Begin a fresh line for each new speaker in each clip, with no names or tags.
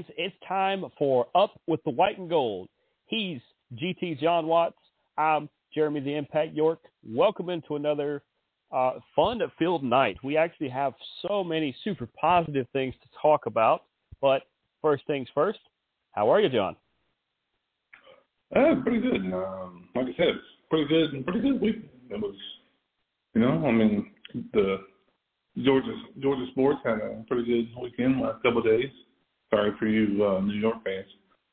Fans, it's time for Up with the White and Gold. He's GT Jon Watts. I'm Jeremy the Impact York. Welcome into another uh, fun-filled night. We actually have so many super positive things to talk about. But first things first, how are you, Jon?
Uh, pretty good. Um, like I said, pretty good pretty good week. It was, you know, I mean, the Georgia Georgia sports had a pretty good weekend last couple of days. Sorry for you uh, New York fans.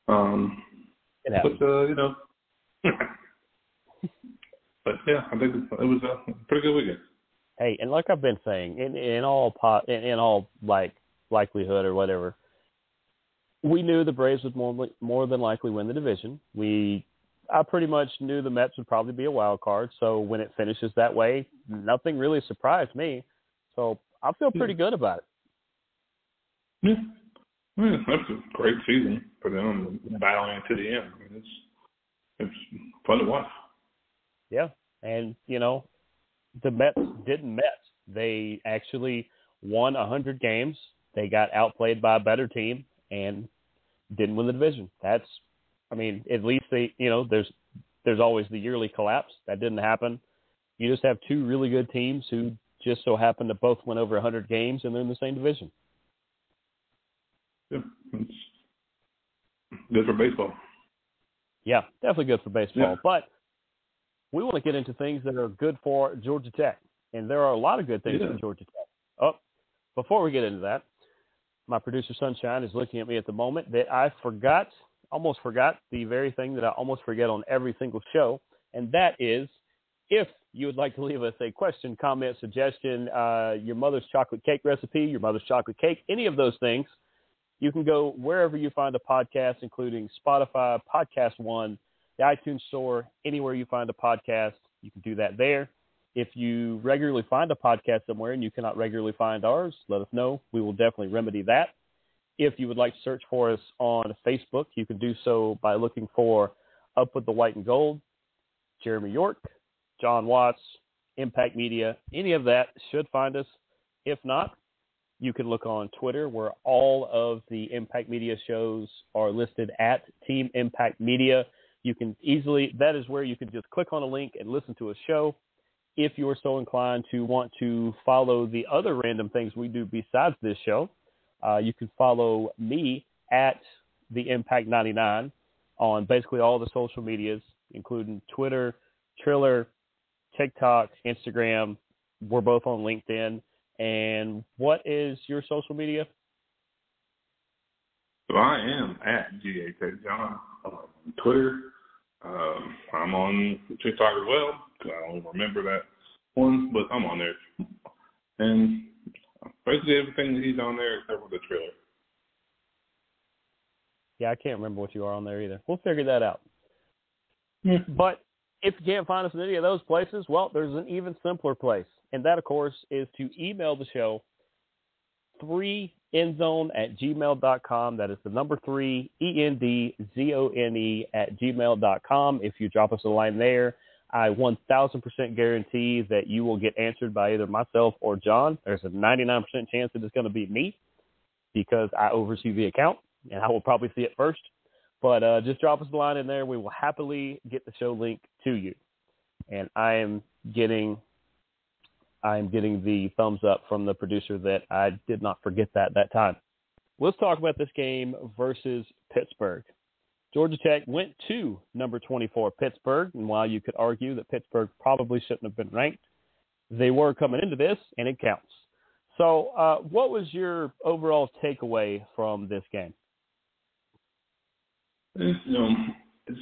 Um, but uh, you know, but yeah, I think it was a pretty good weekend.
Hey, and like I've been saying, in in all pot, in, in all like likelihood or whatever, we knew the Braves would more more than likely win the division. We I pretty much knew the Mets would probably be a wild card. So when it finishes that way, nothing really surprised me. So I feel pretty good about it.
Yeah, yeah, that's a great season for them, battling to the end. I mean, it's it's fun to watch.
Yeah, and you know, the Mets didn't Mets. They actually won a hundred games. They got outplayed by a better team and didn't win the division. That's, I mean, at least they, you know, there's there's always the yearly collapse that didn't happen. You just have two really good teams who just so happen to both win over a 100 games and they're in the same division.
Yeah, it's good for baseball.
Yeah, definitely good for baseball. Yeah. But we want to get into things that are good for Georgia Tech, and there are a lot of good things yeah. for Georgia Tech. Oh, before we get into that, my producer Sunshine is looking at me at the moment that I forgot, almost forgot the very thing that I almost forget on every single show, and that is if you would like to leave us a question, comment, suggestion, uh, your mother's chocolate cake recipe, your mother's chocolate cake, any of those things, you can go wherever you find a podcast, including Spotify, Podcast One, the iTunes Store, anywhere you find a podcast. You can do that there. If you regularly find a podcast somewhere and you cannot regularly find ours, let us know. We will definitely remedy that. If you would like to search for us on Facebook, you can do so by looking for Up with the White and Gold, Jeremy York, Jon Watts, Impact Media, any of that should find us. If not, you can look on Twitter where all of the Impact Media shows are listed at Team Impact Media. You can easily, that is where you can just click on a link and listen to a show. If you are so inclined to want to follow the other random things we do besides this show, uh, you can follow me at the Impact 99 on basically all the social medias, including Twitter, Triller, TikTok, Instagram. We're both on LinkedIn. And what is your social media?
So I am at GA John on Twitter. Um, I'm on TikTok as well. I don't remember that one, but I'm on there. And basically everything that he's on there except for the Triller.
Yeah, I can't remember what you are on there either. We'll figure that out. But if you can't find us in any of those places, well, there's an even simpler place. And that, of course, is to email the show three endzone at gmail.com. That is the number three, E N D Z O N E at gmail.com. If you drop us a line there, I 1000% guarantee that you will get answered by either myself or Jon. There's a 99% chance that it's going to be me because I oversee the account and I will probably see it first. But uh, just drop us a line in there. We will happily get the show link to you. And I am getting I am getting the thumbs up from the producer that I did not forget that that time. Let's talk about this game versus Pittsburgh. Georgia Tech went to number 24 Pittsburgh, and while you could argue that Pittsburgh probably shouldn't have been ranked, they were coming into this, and it counts. So, uh, what was your overall takeaway from this game?
you know, it's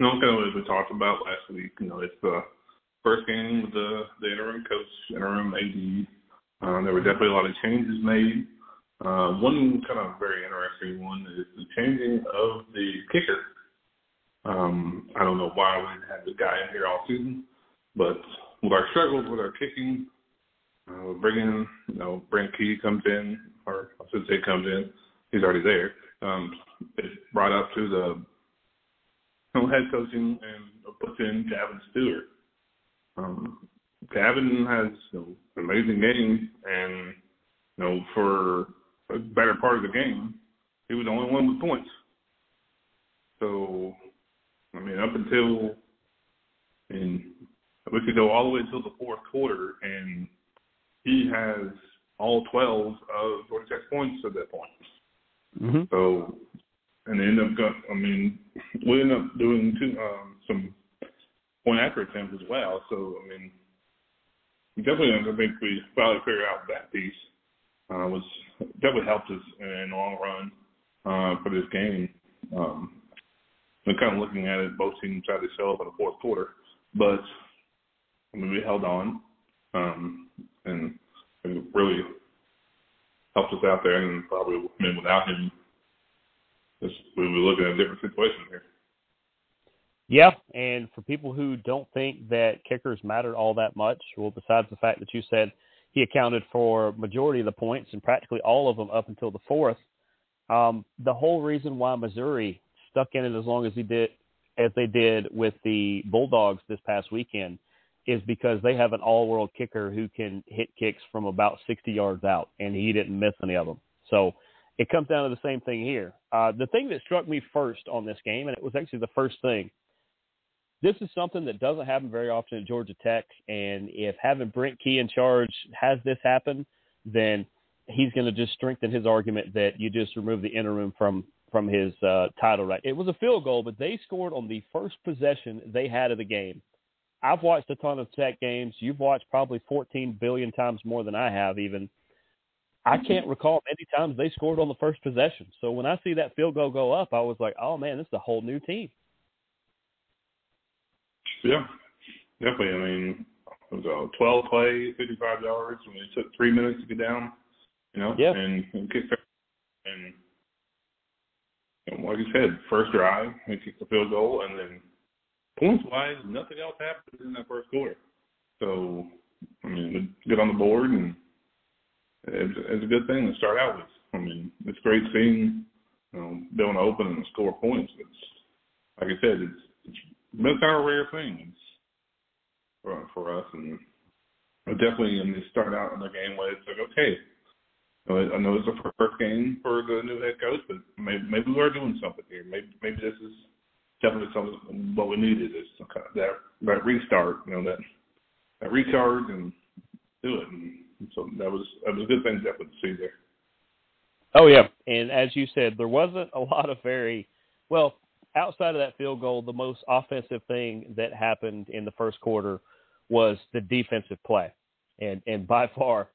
know, kind of as we talked about last week. You know, it's the first game with the the interim coach, interim AD. Um, there were definitely a lot of changes made. Uh, one kind of very interesting one is the changing of the kicker. Um, I don't know why we didn't have the guy in here all season, but with our struggles with our kicking, uh, bringing, you know, Brent Key comes in, or I should say comes in. He's already there um, is brought up to the head coaching and puts in Gavin Stewart. Um, Gavin has you know, amazing games, and you know for a better part of the game, he was the only one with points. So, I mean, up until and we could go all the way until the fourth quarter, and he has all 12 of Georgia Tech's points at that point.
Mm-hmm.
So, and they end up, got, I mean, we end up doing two, um, some point accurate attempts as well. So, I mean, definitely, I think we finally figured out that piece uh, was definitely helped us in the long run uh, for this game. Um, and kind of looking at it, both teams tried to show up in the fourth quarter, but I mean, we held on, um, and it really helped us out there. And probably, I mean, without him, we would be looking at a different situation here.
Yeah, and for people who don't think that kickers matter all that much, well, besides the fact that you said he accounted for majority of the points and practically all of them up until the fourth, um, the whole reason why Missouri stuck in it as long as he did, as they did with the Bulldogs this past weekend, is because they have an all-world kicker who can hit kicks from about 60 yards out, and he didn't miss any of them. So it comes down to the same thing here. Uh, the thing that struck me first on this game, and it was actually the first thing this is something that doesn't happen very often at Georgia Tech. And if having Brent Key in charge has this happen, then he's going to just strengthen his argument that you just remove the interim from from his uh, title. Right? It was a field goal, but they scored on the first possession they had of the game. I've watched a ton of Tech games. You've watched probably 14 billion times more than I have, even. I can't recall many times they scored on the first possession. So when I see that field goal go up, I was like, "Oh man, this is a whole new team."
Yeah, definitely. I mean, it was a 12 play, 55 yards. I mean, it took three minutes to get down, you know,
yeah.
and, and kick and know, like you said, first drive, he kicked the field goal, and then points wise, nothing else happened in that first quarter. So, I mean, get on the board, and it's, it's a good thing to start out with. I mean, it's great seeing you know, be able to open and score points. It's like I said, it's it's been kind of rare thing for, for us, and definitely in this start out in the game where it's like, okay, I know it's the first game for the new head coach, but maybe maybe we are doing something here. Maybe maybe this is definitely something what we needed is kind of that that restart, you know, that that recharge and do it. And so that was that was a good thing definitely to see there.
Oh yeah, and as you said, there wasn't a lot of very well outside of that field goal, the most offensive thing that happened in the first quarter was the defensive play, and and by far.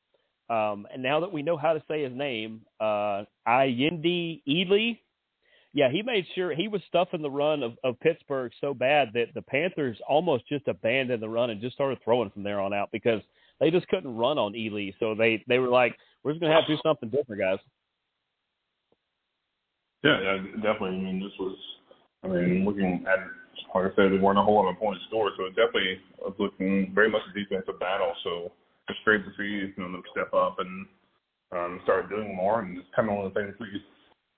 Um, and now that we know how to say his name, uh, Ayinde Eley, yeah, he made sure he was stuffing the run of, of Pittsburgh so bad that the Panthers almost just abandoned the run and just started throwing from there on out because they just couldn't run on Eley. So they they were like, we're just gonna have to do something different, guys.
Yeah, yeah, definitely. I mean, this was I mean, looking at, like I said, there weren't a whole lot of points scored, so it definitely was looking very much a defensive battle. So it's great to see you know them step up and um, start doing more. And it's kind of one of the things we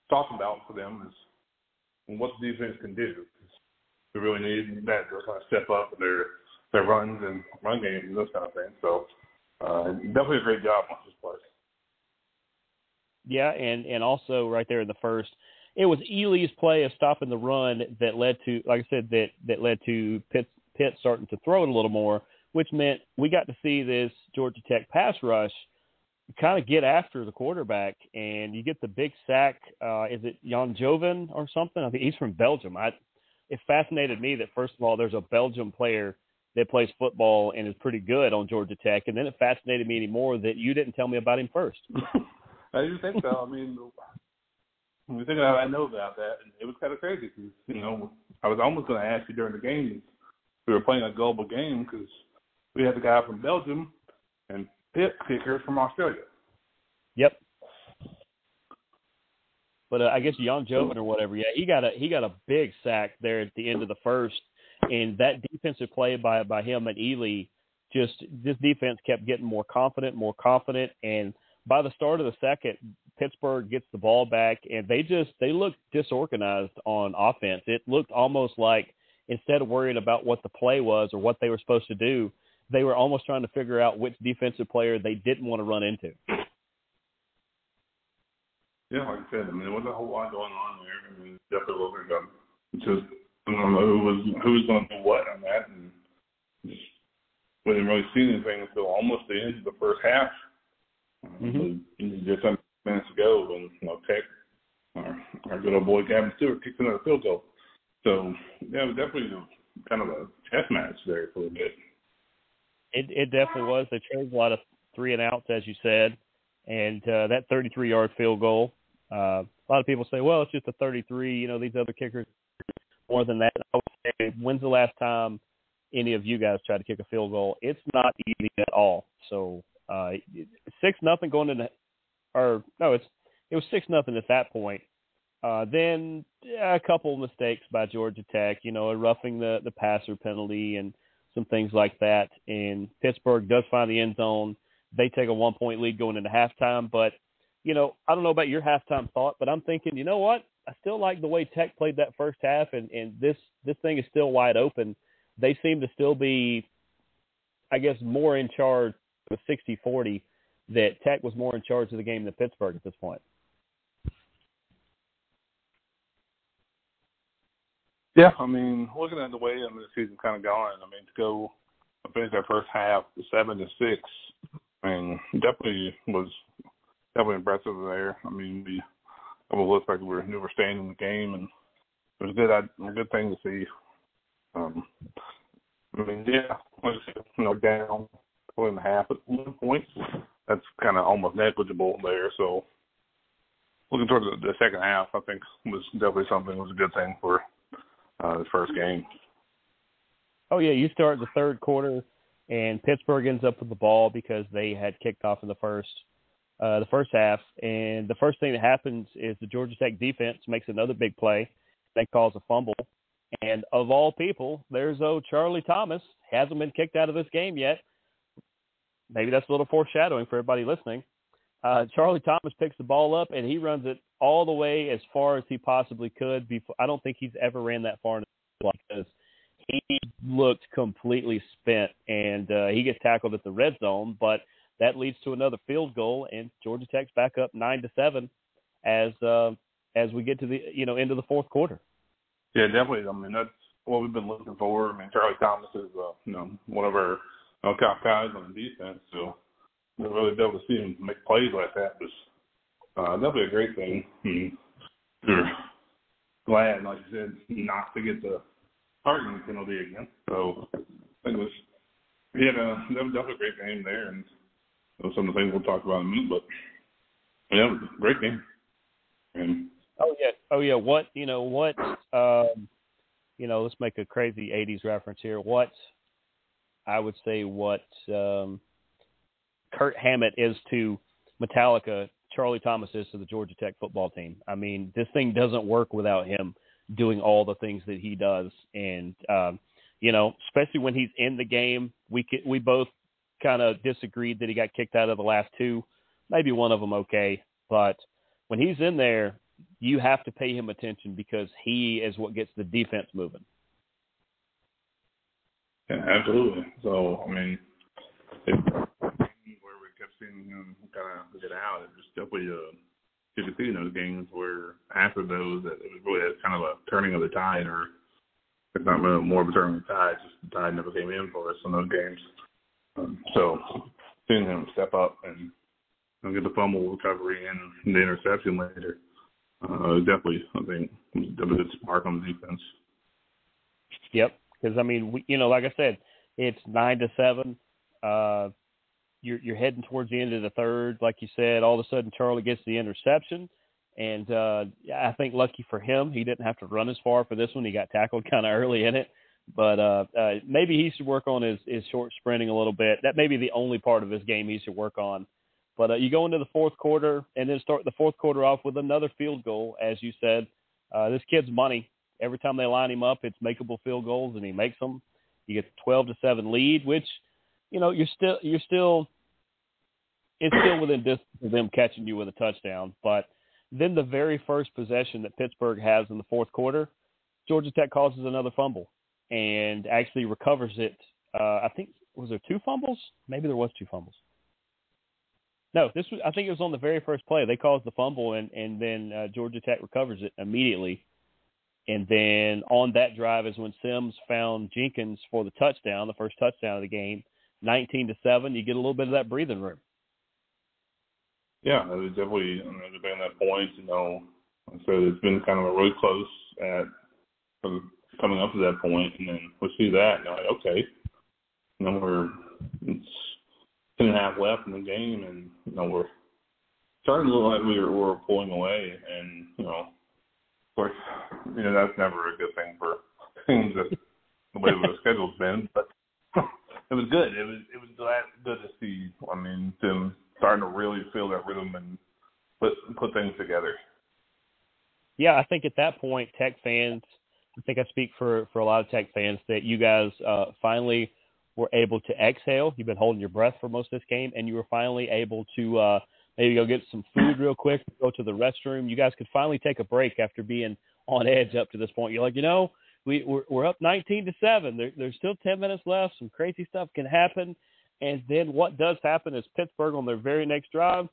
talked about for them is what the defense can do. We really need that to kind of step up their their runs and run games and those kind of things. So uh, definitely a great job on this place.
Yeah, and and also right there in the first it was Eley's play of stopping the run that led to, like I said, that that led to Pitt, Pitt starting to throw it a little more, which meant we got to see this Georgia Tech pass rush kind of get after the quarterback, and you get the big sack. Uh, is it Jan Joven or something? I think he's from Belgium. I, it fascinated me that first of all, there's a Belgium player that plays football and is pretty good on Georgia Tech, and then it fascinated me anymore that you didn't tell me about him first.
I didn't think so. I mean, when we about it, I know about that, and it was kind of crazy because you know I was almost going to ask you during the game. We were playing a global game because we had the guy from Belgium and Pitt kicker from Australia.
Yep. But uh, I guess Jan Joven or whatever, yeah, he got a he got a big sack there at the end of the first, and that defensive play by by him and Eley, just this defense kept getting more confident, more confident, and by the start of the second, Pittsburgh gets the ball back, and they just they looked disorganized on offense. It looked almost like instead of worrying about what the play was or what they were supposed to do, they were almost trying to figure out which defensive player they didn't want to run into.
Yeah, like I said, I mean, there wasn't a whole lot going on there. I mean, definitely wasn't um, just I don't know who was who was going to do what on that, and just we didn't really see anything until almost the end of the first half.
Mm-hmm.
Just some minutes ago, when you know Tech, our, our good old boy Gavin Stewart kicked another field goal. So yeah, it was definitely kind of a chess match there for a bit.
It it definitely was. They chose a lot of three and outs, as you said, and uh, that 33 yard field goal uh, a lot of people say, well, it's just a 33. You know, these other kickers more than that. I would say, when's the last time any of you guys tried to kick a field goal? It's not easy at all. So uh, six nothing going into, or no, it's it was six nothing at that point. Uh, then yeah, a couple mistakes by Georgia Tech, you know, a roughing the the passer penalty and some things like that. And Pittsburgh does find the end zone. They take a one point lead going into halftime, but you know, I don't know about your halftime thought, but I'm thinking, you know what? I still like the way Tech played that first half, and and this this thing is still wide open. They seem to still be, I guess, more in charge with 60-40. That Tech was more in charge of the game than Pittsburgh at this point.
Yeah, I mean, looking at the way I mean, the season kind of going, I mean, to go finish that first half seven to six, I mean, definitely was definitely impressive there. I mean, we it looked like we were, we were staying in the game, and it was a good a good thing to see. Um, I mean, yeah, like you know, down two and a half at one point. That's kind of almost negligible there. So looking toward the, the second half, I think was definitely something was a good thing for uh, the first game.
Oh yeah, you start the third quarter, and Pittsburgh ends up with the ball because they had kicked off in the first uh, the first half. And the first thing that happens is the Georgia Tech defense makes another big play. They cause a fumble. And of all people, there's old Charlie Thomas. Hasn't been kicked out of this game yet. Maybe that's a little foreshadowing for everybody listening. Uh, Charlie Thomas picks the ball up and he runs it all the way as far as he possibly could. Before I don't think he's ever ran that far like. He looked completely spent, and uh, he gets tackled at the red zone. But that leads to another field goal, and Georgia Tech's back up nine to seven as uh, as we get to the you know into the fourth quarter.
Yeah, definitely. I mean, that's what we've been looking for. I mean, Charlie Thomas is uh, you know one of our know, guys on defense, so we're really be able to see him make plays like that was uh, definitely a great thing. We're glad, like you said, not to get the targeting penalty again. So it was he had a that was definitely a great game there, and some of the things we'll talk about in a minute. But yeah, great game. And
oh yeah, oh yeah. What you know? What um, you know? Let's make a crazy '80s reference here. What I would say, what um, Kirk Hammett is to Metallica, Charlie Thomas is to the Georgia Tech football team. I mean, this thing doesn't work without him doing all the things that he does, and um, you know, especially when he's in the game. We we both kind of disagreed that he got kicked out of the last two. Maybe one of them okay, but when he's in there, you have to pay him attention because he is what gets the defense moving.
Yeah, absolutely. So, I mean, it, where we kept seeing him kind of get out, it was definitely uh, you could see in those games where after those, that it was really kind of a turning of the tide, or if not more of a turning of the tide, just the tide never came in for us in those games. Um, so seeing him step up and, and get the fumble recovery and the interception later, uh, definitely I think definitely good spark on the defense.
Yep, because I mean, we, you know, like I said, it's nine to seven. Uh, you're you're heading towards the end of the third, like you said. All of a sudden, Charlie gets the interception, and uh, I think lucky for him, he didn't have to run as far for this one. He got tackled kind of early in it, but uh, uh, maybe he should work on his, his short sprinting a little bit. That may be the only part of his game he should work on. But uh, you go into the fourth quarter and then start the fourth quarter off with another field goal, as you said. Uh, this kid's money. Every time they line him up, it's makeable field goals, and he makes them. You get the 12 to seven lead, which you know you're still you're still it's still within distance of them catching you with a touchdown. But then the very first possession that Pittsburgh has in the fourth quarter, Georgia Tech causes another fumble and actually recovers it. Uh, I think was there two fumbles? Maybe there was two fumbles. No, this was. I think it was on the very first play. They caused the fumble, and and then uh, Georgia Tech recovers it immediately. And then on that drive is when Sims found Jenkins for the touchdown, the first touchdown of the game, nineteen to seven. You get a little bit of that breathing room.
Yeah, it was definitely. I mean, at that point, you know, so it's been kind of a really close at coming up to that point, and then we see that, and like, okay, you know, we're it's ten and a half left in the game, and you know we're starting to look like we were, we're pulling away, and you know, of course, you know that's never a good thing for things that the way the schedule's been, but it was good. It was it was glad, good to see. I mean, them starting to really feel that rhythm and put put things together.
Yeah, I think at that point, Tech fans. I think I speak for for a lot of Tech fans that you guys uh, finally were able to exhale. You've been holding your breath for most of this game, and you were finally able to uh, maybe go get some food real quick, go to the restroom. You guys could finally take a break after being on edge up to this point. You're like, you know, we we're, we're up 19 to seven. There, there's still 10 minutes left. Some crazy stuff can happen, and then what does happen is Pittsburgh on their very next drive,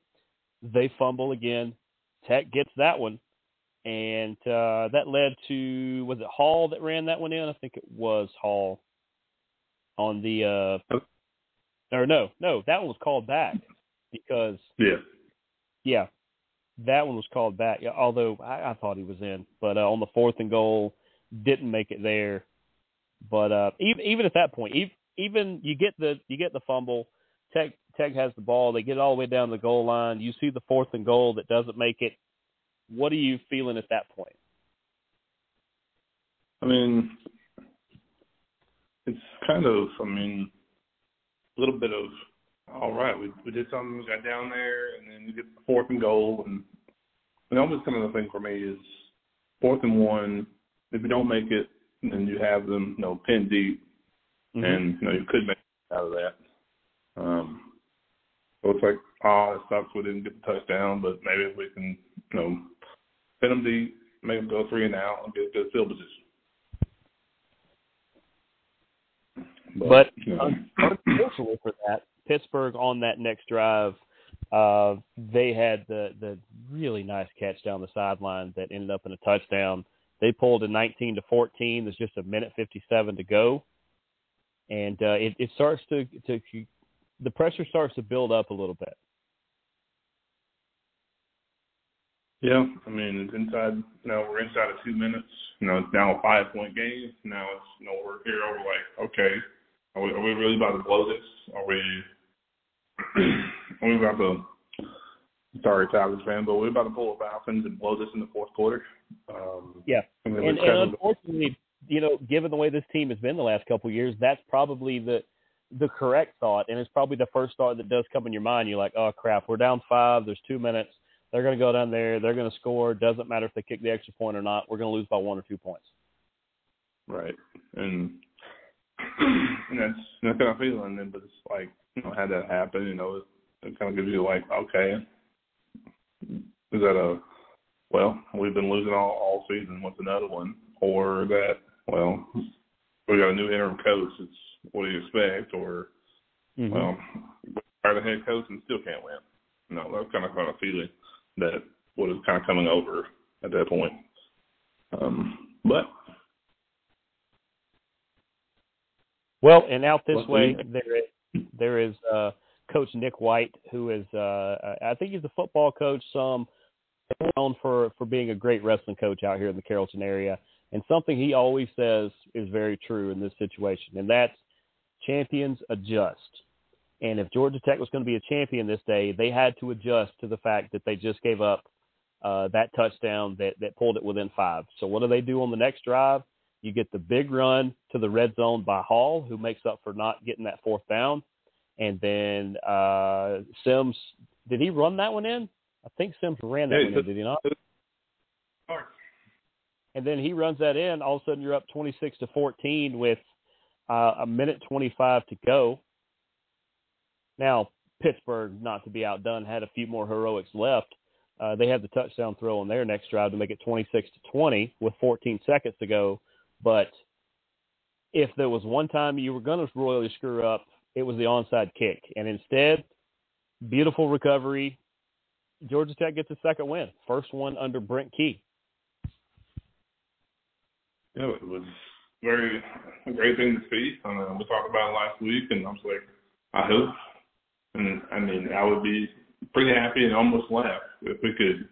they fumble again. Tech gets that one, and uh, that led to was it Hall that ran that one in? I think it was Hall on the uh oh. or no, no, that one was called back because
yeah,
yeah, that one was called back. Although I, I thought he was in, but uh, on the fourth and goal, didn't make it there. But uh, even even at that point, even, even you get the you get the fumble. Tech Tech has the ball. They get all the way down the goal line. You see the fourth and goal that doesn't make it. What are you feeling at that point?
I mean, it's kind of, I mean, a little bit of, all right, we we did something, we got down there, and then we get fourth and goal, and and almost kind of the thing for me is fourth and one. If you don't make it, then you have them, you know, pinned deep, mm-hmm. and you know you could make it out of that. Um, so it's like, oh, it sucks we didn't get the touchdown, but maybe if we can, you know, pin them deep, make them go three and out, and get a good field position.
But, unfortunately for that, Pittsburgh on that next drive, uh, they had the the really nice catch down the sideline that ended up in a touchdown. They pulled a 19 to 14. There's just a minute 57 to go, and uh, it, it starts to to the pressure starts to build up a little bit.
Yeah, I mean it's inside. Now we're inside of two minutes. You know, it's now a five point game. Now it's you know we're here. We're like, okay, are we, are we really about to blow this? Are we? are about to? Sorry, Tigers fan, but we're about to pull a Falcons and blow this in the fourth quarter. Um,
yeah, and, and, and unfortunately, you know, given the way this team has been the last couple of years, that's probably the the correct thought, and it's probably the first thought that does come in your mind. You're like, oh crap, we're down five. There's two minutes. They're going to go down there. They're going to score. Doesn't matter if they kick the extra point or not. We're going to lose by one or two points.
Right, and and that's that's kind of feeling. And but it's like you know, had that happen, you know, it, it kind of gives you like, okay, is that a well, we've been losing all all season. What's another one? Or that well, we got a new interim coach. It's what do you expect? Or mm-hmm. well, are the head coach and still can't win. No, that's kind of kind of feeling that what is kind of coming over at that point. Um, but
well, and out this way there is, there is uh, Coach Nick White, who is uh, I think he's a football coach. Some known for for being a great wrestling coach out here in the Carrollton area, and something he always says is very true in this situation, and that's champions adjust. And if Georgia Tech was going to be a champion this day, they had to adjust to the fact that they just gave up uh, that touchdown that, that pulled it within five. So what do they do on the next drive? You get the big run to the red zone by Hall, who makes up for not getting that fourth down. And then uh, Sims, did he run that one in? I think Sims ran that yeah, one in, did he not? And then he runs that in. All of a sudden, you're up 26 to 14 with uh, a minute 25 to go. Now, Pittsburgh, not to be outdone, had a few more heroics left. Uh, they had the touchdown throw on their next drive to make it 26 to 20 with 14 seconds to go. But if there was one time you were going to royally screw up, it was the onside kick. And instead, beautiful recovery. Georgia Tech gets a second win, first one under Brent Key.
Yeah, it was very a great thing to see. Um, we talked about it last week, and I was like, I hope, and I mean, I would be pretty happy and almost laugh if we could,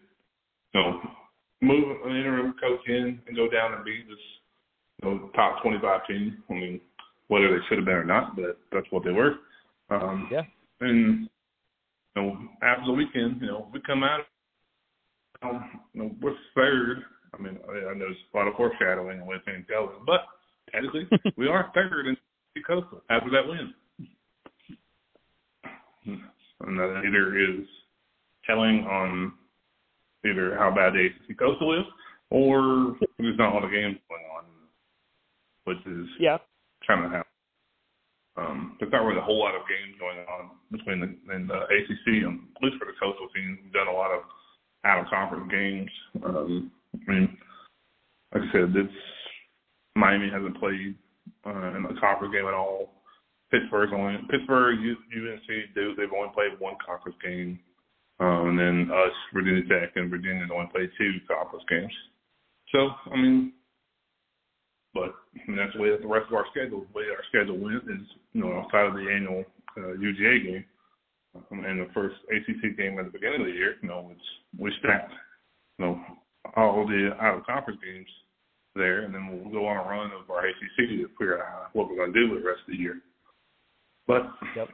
you know, move an interim coach in and go down and beat this, know, top 25 team. I mean, whether they should have been or not, but that's what they were. Um,
yeah.
And you know, after the weekend, you know, we come out, um, you know, we're third. I mean, I, I know there's a lot of foreshadowing and where things go, but technically, we are third in Coastal after that win. And that either is telling on either how bad the ACC Coastal is, or there's not a lot of games going on, which is
yeah
kind of how. Um, there's not really a whole lot of games going on between the, and the ACC, and at least for the coastal teams. We've done a lot of out of conference games. Um, I mean, like I said, it's Miami hasn't played uh, in a conference game at all. Pittsburgh's only Pittsburgh, UNC, Duke. They've only played one conference game, um, and then us, Virginia Tech, and Virginia's only played two conference games. So, I mean, but I mean, that's the way that the rest of our schedule, the way our schedule went is, you know, outside of the annual uh, UGA game um, and the first ACC game at the beginning of the year, you know, it's we stacked, you know, all the out of conference games there, and then we'll go on a run of our ACC to figure out what we're going to do with the rest of the year. But
yep.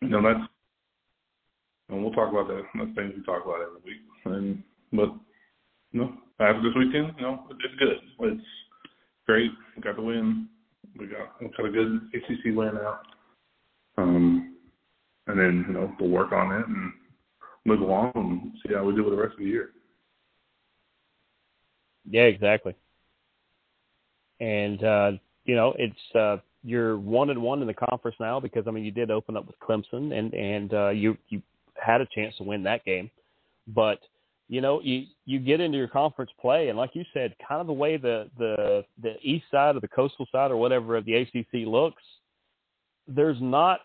you know, that's and we'll talk about that. That's things we talk about every week. And but you know, after this weekend, you know, it's good. It's great. Got the win. We got we got a good ACC win out. Um, and then you know we'll work on it and move along and see how we do with the rest of the year.
Yeah, exactly. And uh, you know it's uh, you're one and one in the conference now because I mean you did open up with Clemson and and uh, you you had a chance to win that game, but you know, you you get into your conference play, and like you said, kind of the way the the the east side or the coastal side or whatever of the ACC looks, there's not.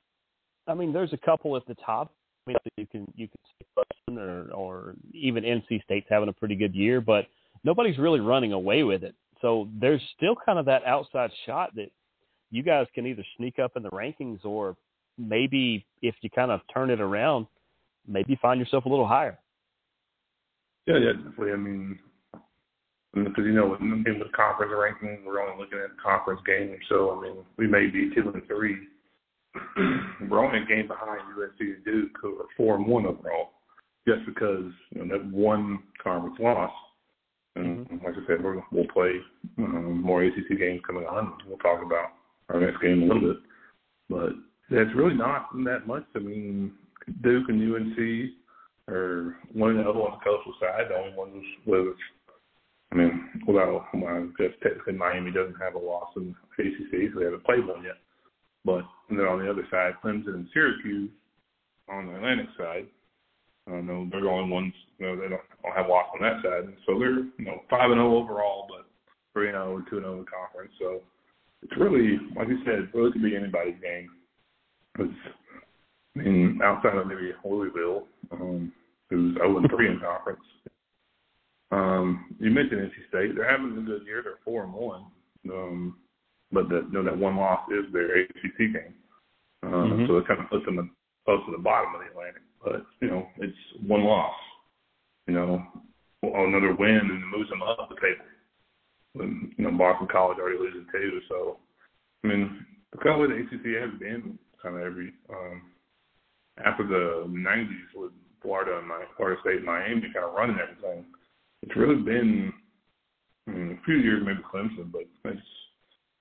I mean, there's a couple at the top. I mean, you can you can see Clemson or or even NC State's having a pretty good year, but nobody's really running away with it. So there's still kind of that outside shot that you guys can either sneak up in the rankings or maybe if you kind of turn it around, maybe find yourself a little higher.
Yeah, yeah, definitely. I mean, because you know, with, in the conference ranking, we're only looking at conference games. So I mean, we may be two and three. we're only a game behind UNC and Duke, who are four and one overall, just because you know that one conference loss. And mm-hmm. like I said, we're, we'll play um, more ACC games coming on. We'll talk about our next game a little bit, but that's really not that much. I mean, Duke and UNC or one and the other on the coastal side. The only one was, I mean, well, I guess technically Miami doesn't have a loss in the ACC, so they haven't played one yet. But and then on the other side, Clemson and Syracuse on the Atlantic side. I know they're the only ones. You know, they don't, don't have loss on that side, so they're you know five and zero oh overall, but three and zero oh and two and zero oh in the conference. So it's really, like you said, it really could be anybody's game. It's I mean, outside of maybe Louisville, um, who's 0 and 3 in conference. Um, you mentioned NC State; they're having a good year. They're four and one, um, but that you know that one loss is their ACC game, uh, mm-hmm. so it kind of puts them close to the bottom of the Atlantic. But you know, it's one loss. You know, another win and it moves them up the table. When you know Boston College already losing two, so I mean, the color of way the ACC has been kind of every um, after the '90s with Florida and my Florida State and Miami kind of running everything. It's really been I mean, a few years maybe Clemson, but it's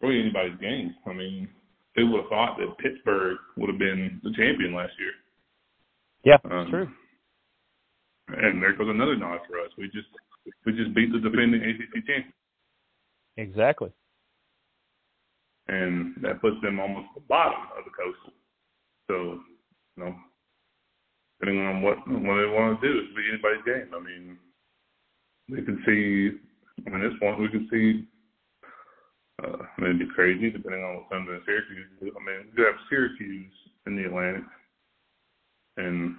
really anybody's game. I mean, who would have thought that Pittsburgh would have been the champion last year?
Yeah, um, true.
And there goes another nod for us. We just we just beat the defending ACC champion.
Exactly.
And that puts them almost at the bottom of the coast. So you know, depending on what what they want to do, it could be anybody's game. I mean, they can see. I mean, this one we can see. Uh, maybe crazy depending on what comes in Syracuse. I mean, you have Syracuse in the Atlantic, and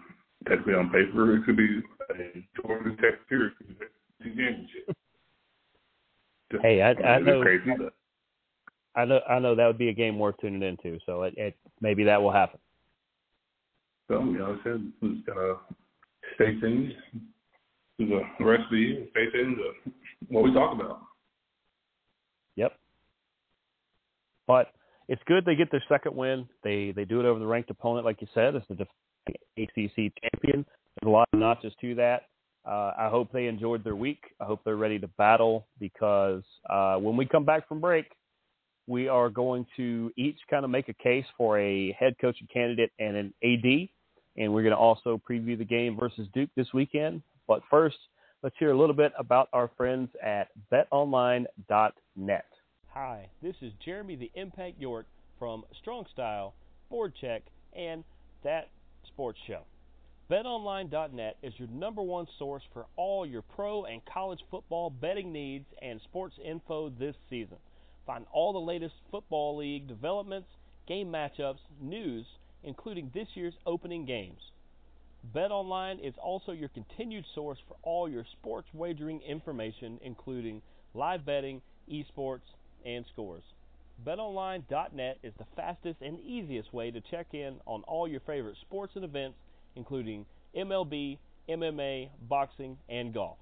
technically on paper, it could be a Georgia Tech Syracuse championship.
Hey, I, I know.
Crazy,
I know. I know that would be a game worth tuning into. So it, it maybe that will happen.
So you know, I said just gotta stay tuned to the rest of the year. Stay tuned to what we talk about.
Yep. But it's good they get their second win. They they do it over the ranked opponent, like you said. It's the ACC champion. There's a lot of notches to that. Uh, I hope they enjoyed their week. I hope they're ready to battle because uh, when we come back from break, we are going to each kind of make a case for a head coaching candidate and an AD, and we're going to also preview the game versus Duke this weekend. But first, let's hear a little bit about our friends at BetOnline.net. Hi, this is Jeremy the Impact York from Strong Style, Board Check, and That Sports Show. BetOnline.net is your number one source for all your pro and college football betting needs and sports info this season. Find all the latest football league developments, game matchups, news, including this year's opening games. BetOnline is also your continued source for all your sports wagering information, including live betting, esports, and scores. BetOnline.net is the fastest and easiest way to check in on all your favorite sports and events including MLB, MMA, boxing, and golf.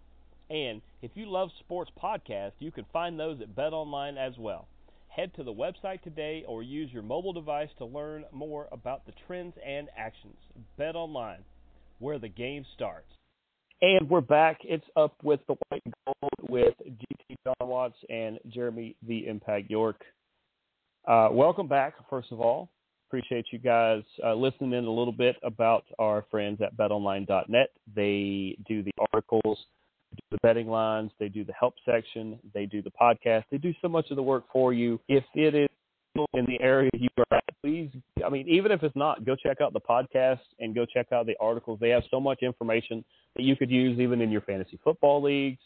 And if you love sports podcasts, you can find those at BetOnline as well. Head to the website today or use your mobile device to learn more about the trends and actions. Bet online, where the game starts. And we're back. It's up with the white and gold with GT Jon Watts and Jeremy the Impact York. Uh, welcome back, first of all. Appreciate you guys uh, listening in a little bit about our friends at betonline.net. They do the articles, the betting lines, they do the help section, they do the podcast. They do so much of the work for you. If it is in the area you are at, please, I mean, even if it's not, go check out the podcast and go check out the articles. They have so much information that you could use even in your fantasy football leagues,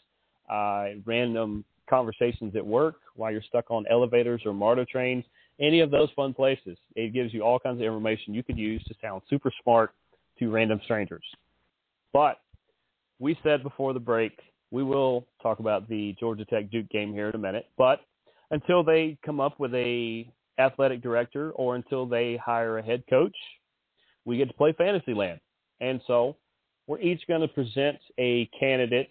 uh, random conversations at work while you're stuck on elevators or MARTA trains any of those fun places. It gives you all kinds of information you could use to sound super smart to random strangers. But we said before the break, we will talk about the Georgia Tech Duke game here in a minute. But until they come up with a athletic director or until they hire a head coach, we get to play Fantasyland. And so we're each going to present a candidate.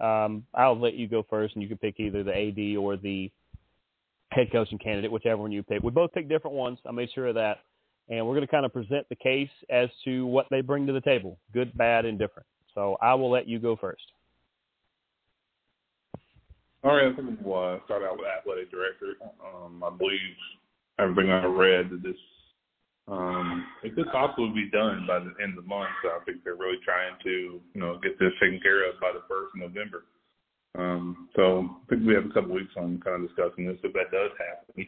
Um, I'll let you go first, and you can pick either the AD or the head coaching candidate, whichever one you pick. We both picked different ones. I made sure of that. And we're going to kind of present the case as to what they bring to the table good, bad, and different. So I will let you go first.
All right, I think we'll uh, start out with athletic director. Um, I believe everything I read that this um, it could possibly be done by the end of the month. So I think they're really trying to, you know, get this taken care of by the first of November. Um, so I think we have a couple weeks on kind of discussing this if that does happen.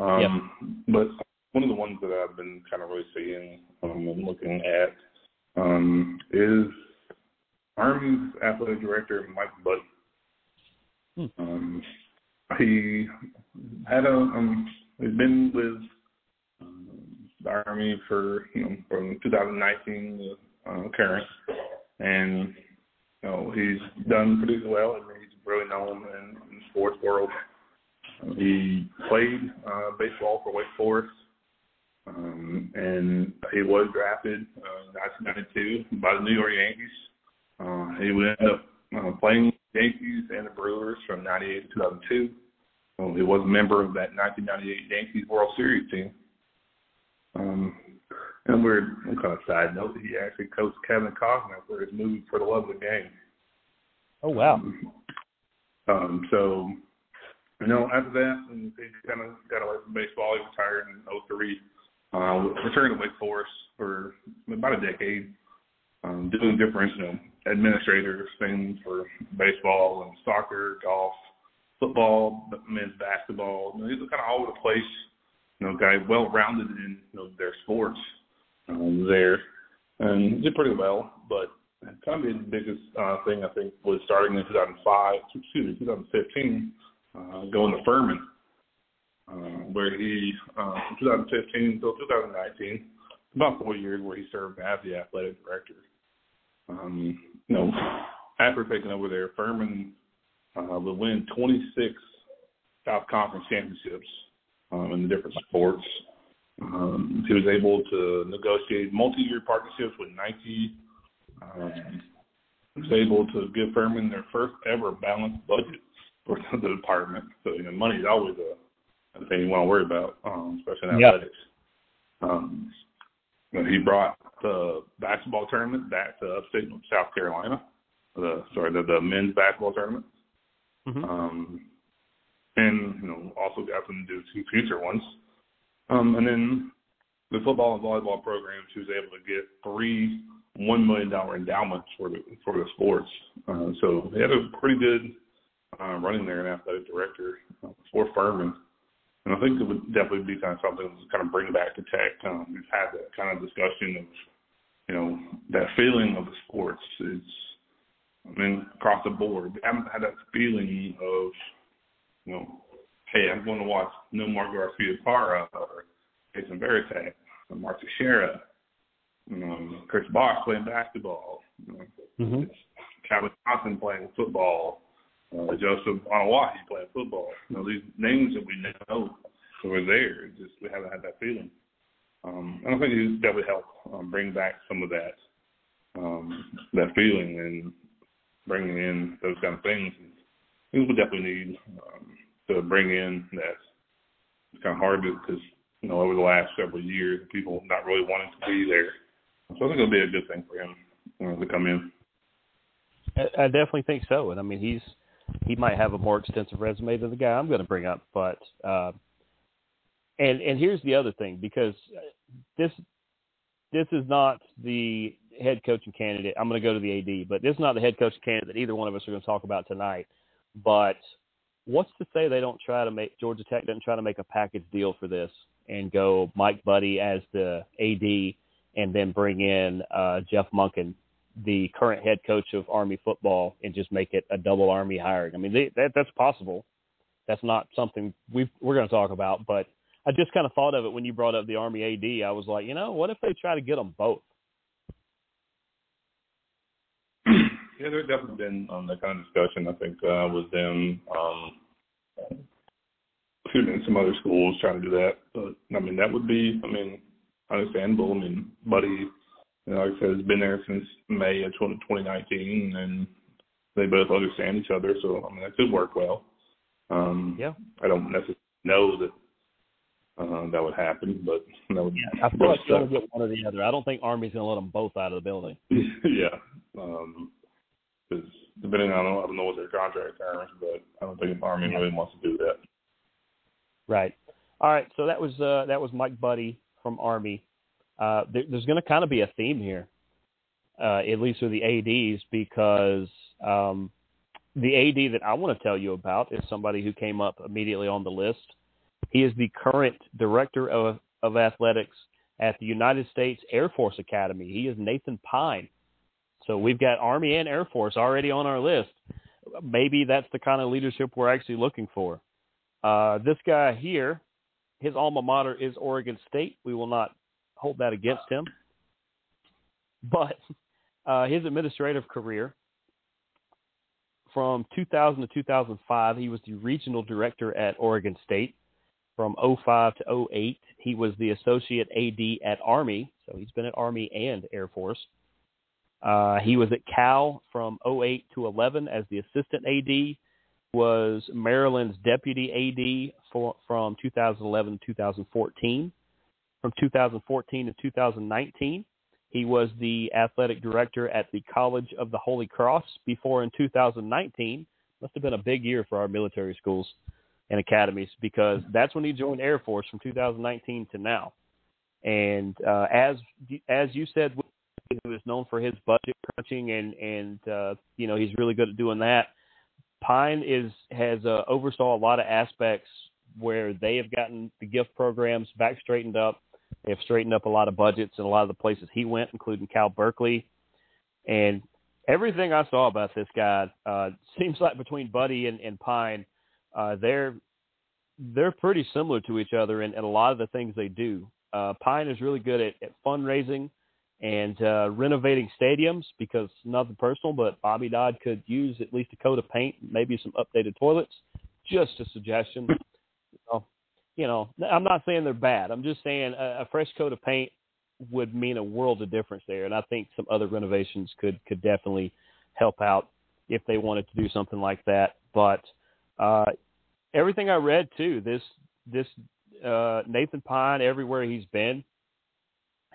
Um, yep. But one of the ones that I've been kind of really seeing um, and looking at um, is Army's athletic director Mike Buddie. Hmm. Um, he had a um, he's been with um, the Army for you know from 2019 uh, current, and you know, he's done pretty well, and he's really known in, in the sports world. He played uh, baseball for Wake Forest, um, and he was drafted uh, in 1992 by the New York Yankees. Uh, he would end up uh, playing Yankees and the Brewers from 98 to 2002. Um, he was a member of that 1998 Yankees World Series team. Um, and weird kind of side note, he actually coached Kevin Costner for his movie For the Love of the Game.
Oh wow.
Um, um so you know, after that he kind of got away from baseball. He retired in 03. Uh, returned to Wake Forest for about a decade, um, doing different, you know, administrator things for baseball and soccer, golf, football, men's basketball. You know, he's kind of all over the place. You know, guy well rounded in you know their sports um, there, and did pretty well. But of the biggest uh, thing I think was starting in 2005, excuse me, 2015, uh, going to Furman, uh, where he uh, from 2015 until 2019 about four years where he served as the athletic director. Um, you know, after taking over there, Furman uh, would win 26 South Conference championships um, in the different sports. Um, he was able to negotiate multi-year partnerships with Nike. Um, he was able to give Furman their first ever balanced budget for the department. So you know, money is always a, a thing you want to worry about, um, especially in athletics. Um, he brought the basketball tournament back to upstate South Carolina. The sorry, the, the men's basketball tournament.
Mm-hmm.
Um, and you know, also got them to do two future ones. Um, and then the football and volleyball programs, she was able to get three one million dollar endowments for the for the sports. Uh, so they had a pretty good uh, running there, an athletic director uh, for Furman. And I think it would definitely be kind of something to kind of bring back to Tech. Um, we've had that kind of discussion of, you know, that feeling of the sports. It's, I mean, across the board. We haven't had that feeling of, you know, hey, I'm going to watch Nomar Garciaparra or Jason Varitek or Mark Teixeira, um, Chris Bosh playing basketball, you know,
mm-hmm.
Calvin Johnson playing football, uh, Joseph Anoa'i playing football. You know, these names that we know were there. It's just we haven't had that feeling. Um, and I think it definitely helped um, bring back some of that um, that feeling and bringing in those kind of things. Things we definitely need um, to bring in that. It's kind of hard because you know over the last several years, people not really wanting to be there. So I think it'll be a good thing for him you know, to come in.
I definitely think so, and I mean he's he might have a more extensive resume than the guy I'm going to bring up. But uh, and and here's the other thing because this this is not the head coaching candidate. I'm going to go to the AD, but this is not the head coaching candidate that either one of us are going to talk about tonight. But what's to say they don't try to make Georgia Tech doesn't try to make a package deal for this and go Mike Buddie as the AD and then bring in uh, Jeff Monken the current head coach of Army football and just make it a double Army hiring. I mean, they, that that's possible. That's not something we we're going to talk about, but I just kind of thought of it when you brought up the Army AD. I was like, you know, what if they try to get them both?
Yeah, there's definitely been um, that kind of discussion. I think uh, with them, um, some other schools trying to do that. But I mean, that would be, I mean, understandable. I mean, Buddie you know, like I said, has been there since May of 2019, and they both understand each other. So I mean, that could work well. Um,
yeah.
I don't necessarily know that uh, that would happen, but that would.
Yeah, I feel like you only get one or the other. I don't think Army's going to let them both out of the building.
yeah, because um, depending on I don't know what their contract terms, but I don't think Army really wants to do that.
Right. All right. So that was uh, that was Mike Buddie from Army uh, there, there's going to kind of be a theme here, uh, at least with the ads, because um, the AD that I want to tell you about is somebody who came up immediately on the list. He is the current director of, of athletics at the United States Air Force Academy. He is Nathan Pine. So we've got Army and Air Force already on our list. Maybe that's the kind of leadership we're actually looking for. Uh, this guy here, his alma mater is Oregon State. We will not hold that against him. But uh, his administrative career from 2000 to 2005, he was the regional director at Oregon State. From 05 to 08, he was the associate AD at Army, so he's been at Army and Air Force. Uh, he was at Cal from 08 to 11 as the assistant AD. Was Maryland's deputy AD for, from 2011 to 2014 from 2014 to 2019. He was the athletic director at the College of the Holy Cross before in 2019. Must have been a big year for our military schools and academies because that's when he joined Air Force from 2019 to now. And uh, as as you said, who is known for his budget crunching and and uh, you know he's really good at doing that. Pine is has uh, oversaw a lot of aspects where they have gotten the gift programs back straightened up they have straightened up a lot of budgets in a lot of the places he went, including Cal Berkeley. And everything I saw about this guy uh, seems like between Buddie and, and Pine, uh, they're they're pretty similar to each other in, in a lot of the things they do. Uh, Pine is really good at, at fundraising and uh, renovating stadiums because nothing personal, but Bobby Dodd could use at least a coat of paint, maybe some updated toilets. Just a suggestion. You, know, I'm not saying they're bad. I'm just saying a, a fresh coat of paint would mean a world of difference there, and I think some other renovations could could definitely help out if they wanted to do something like that. But uh, everything I read too, this this uh, Nathan Pine, everywhere he's been,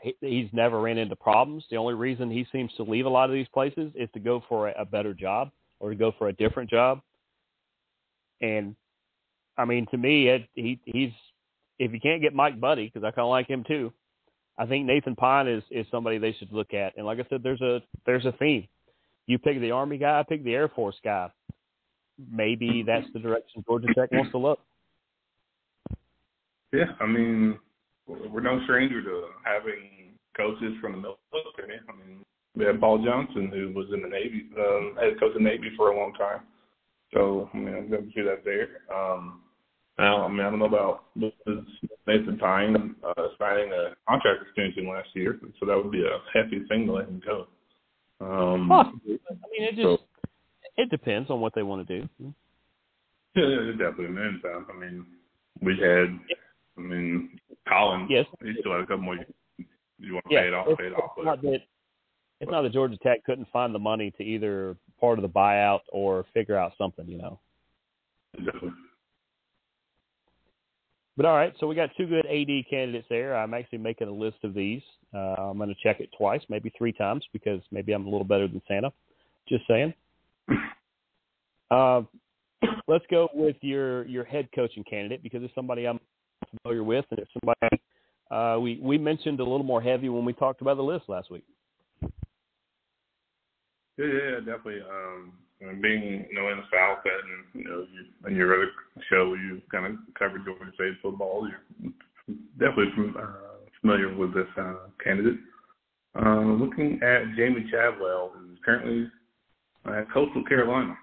he, he's never ran into problems. The only reason he seems to leave a lot of these places is to go for a, a better job or to go for a different job. And I mean, to me, it, he he's if you can't get Mike Buddie, because I kind of like him too. I think Nathan Pine is is somebody they should look at. And like I said, there's a there's a theme. You pick the Army guy, I pick the Air Force guy. Maybe that's the direction Georgia Tech wants to look.
Yeah, I mean, we're no stranger to having coaches from the military. I mean, we had Paul Johnson, who was in the Navy, um, head coach of the Navy for a long time. So, I mean, I'm going to see that there. Um, now, I mean, I don't know about Nathan Pine uh, signing a contract extension last year, so that would be a hefty thing to let him go. Um,
Possibly. I mean, it just so, it depends on what they want to do.
Yeah, yeah, definitely. Man, I mean, we had, I mean, Collins.
Yes.
He still had a couple more. You want to
yeah,
pay it off? Pay it off.
That, it's not that Georgia Tech couldn't find the money to either part of the buyout or figure out something, you know.
Definitely.
But all right, so we got two good AD candidates there. I'm actually making a list of these. Uh, I'm going to check it twice, maybe three times, because maybe I'm a little better than Santa. Just saying. Uh, let's go with your your head coaching candidate because it's somebody I'm familiar with, and it's somebody uh, we we mentioned a little more heavy when we talked about the list last week.
Yeah, yeah, definitely. Um, and being you know in the South and you know you, in your other show you kind of covered Georgia State football, you're definitely from, uh, familiar with this uh, candidate. Uh, looking at Jamey Chadwell, who's currently at Coastal Carolina.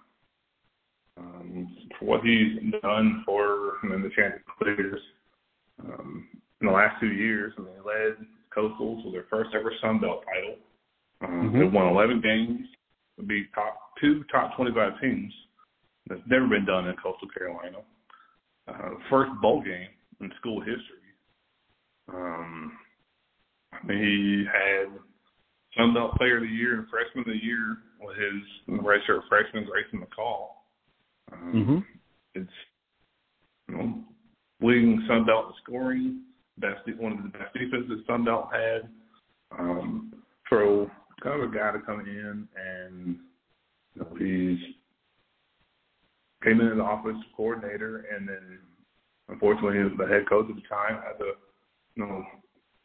Um, for what he's done for I mean, the Chanticleers um, in the last two years, I mean, he led Coastal to their first ever Sun Belt title. Um, mm-hmm. They won 11 games, would be top two top 25 teams. That's never been done in Coastal Carolina. Uh, first bowl game in school history. Um, I mean, he had Sun Belt Player of the Year and Freshman of the Year with his redshirt freshman Grayson McCall. Um,
mm-hmm.
It's you know leading Sun Belt in scoring, best one of the best defenses Sun Belt had. Um, for kind of a guy to come in and you know, he's came in as office coordinator and then unfortunately the head coach at the time had to you know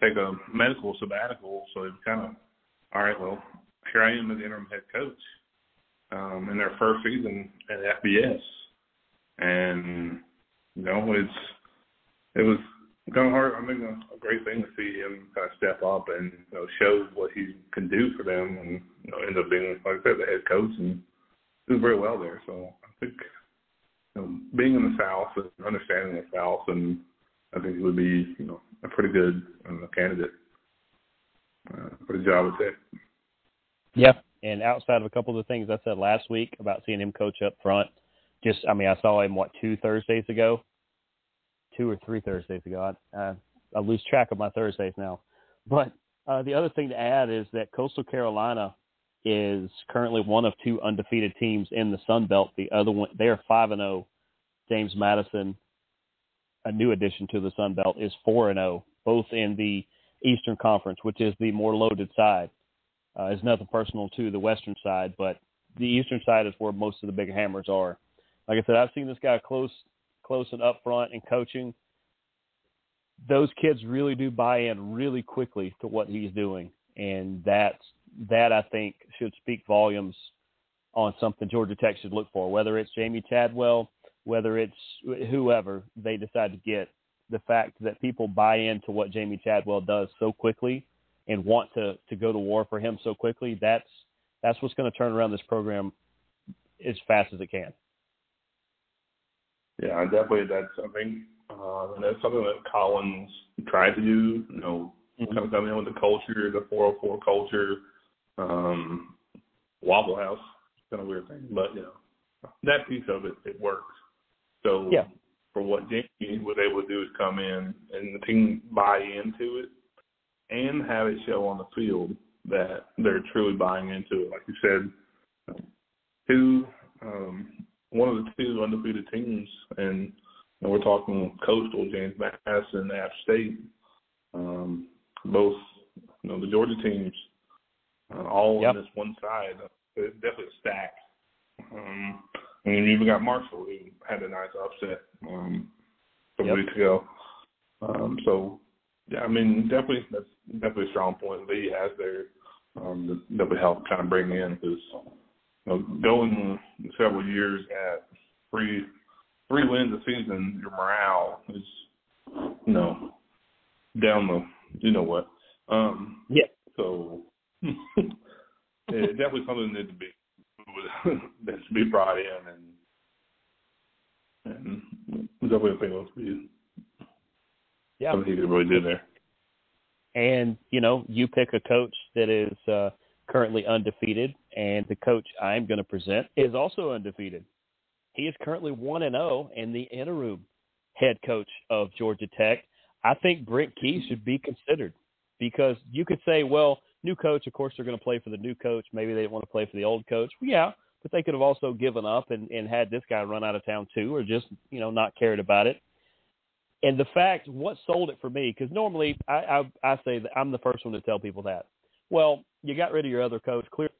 take a medical sabbatical. So it's kind of all right well here I am as interim head coach um, in their first season at FBS and you know it's it was kind of hard. I mean, a, a great thing to see him kind of step up and you know show what he can do for them, and you know end up being like I said the head coach and do very well there. So I think you know being in the South and understanding the South, and I think he would be you know a pretty good uh, candidate uh, for the job at Tech.
Yeah, and outside of a couple of the things I said last week about seeing him coach up front, just I mean I saw him what two Thursdays ago two or three Thursdays ago. I, uh, I lose track of my Thursdays now. But uh, the other thing to add is that Coastal Carolina is currently one of two undefeated teams in the Sun Belt. The other one, they are five and zero. Oh. James Madison, a new addition to the Sun Belt, is four and zero, oh, both in the Eastern Conference, which is the more loaded side. Uh, it's nothing personal to the Western side, but the Eastern side is where most of the big hammers are. Like I said, I've seen this guy close close and up front and coaching, those kids really do buy in really quickly to what he's doing, and that's that I think should speak volumes on something Georgia Tech should look for. Whether it's Jamey Chadwell, whether it's whoever they decide to get, the fact that people buy into what Jamey Chadwell does so quickly and want to to go to war for him so quickly, that's that's what's going to turn around this program as fast as it can.
Yeah, definitely. That's think uh, and that's something that Collins tried to do. You know, mm-hmm. kind of come in with the culture, the 404 culture, um, Waffle House. It's Kind of weird thing, but you know, that piece of it it works. So
yeah.
for what Jamey was able to do is come in and the team buy into it and have it show on the field that they're truly buying into it. Like you said, two, um, one of the two undefeated teams, and, and we're talking Coastal, James Madison, App State, um, both, you know, the Georgia teams, uh, all yep. on this one side. It's definitely a stack. Um, and you even got Marshall, who had a nice upset um, some yep. weeks ago. Um, so, yeah, I mean, definitely that's definitely a strong point that he has there um, that would help kind of bring in because know, going several years at three three wins a season, your morale is you know down the you know what. Um,
yeah.
So it definitely something that to be that should be brought in and and definitely a thing that be
yeah.
something he could really do there.
And you know, you pick a coach that is uh, currently undefeated, and the coach I'm going to present is also undefeated. He is currently one and zero, oh and the interim head coach of Georgia Tech. I think Brent Key should be considered because you could say, well, new coach, of course they're going to play for the new coach. Maybe they didn't want to play for the old coach. Well, yeah, but they could have also given up and, and had this guy run out of town too, or just you know not cared about it. And the fact, what sold it for me, because normally I, I I say that I'm the first one to tell people that. Well, you got rid of your other coach. Clearly,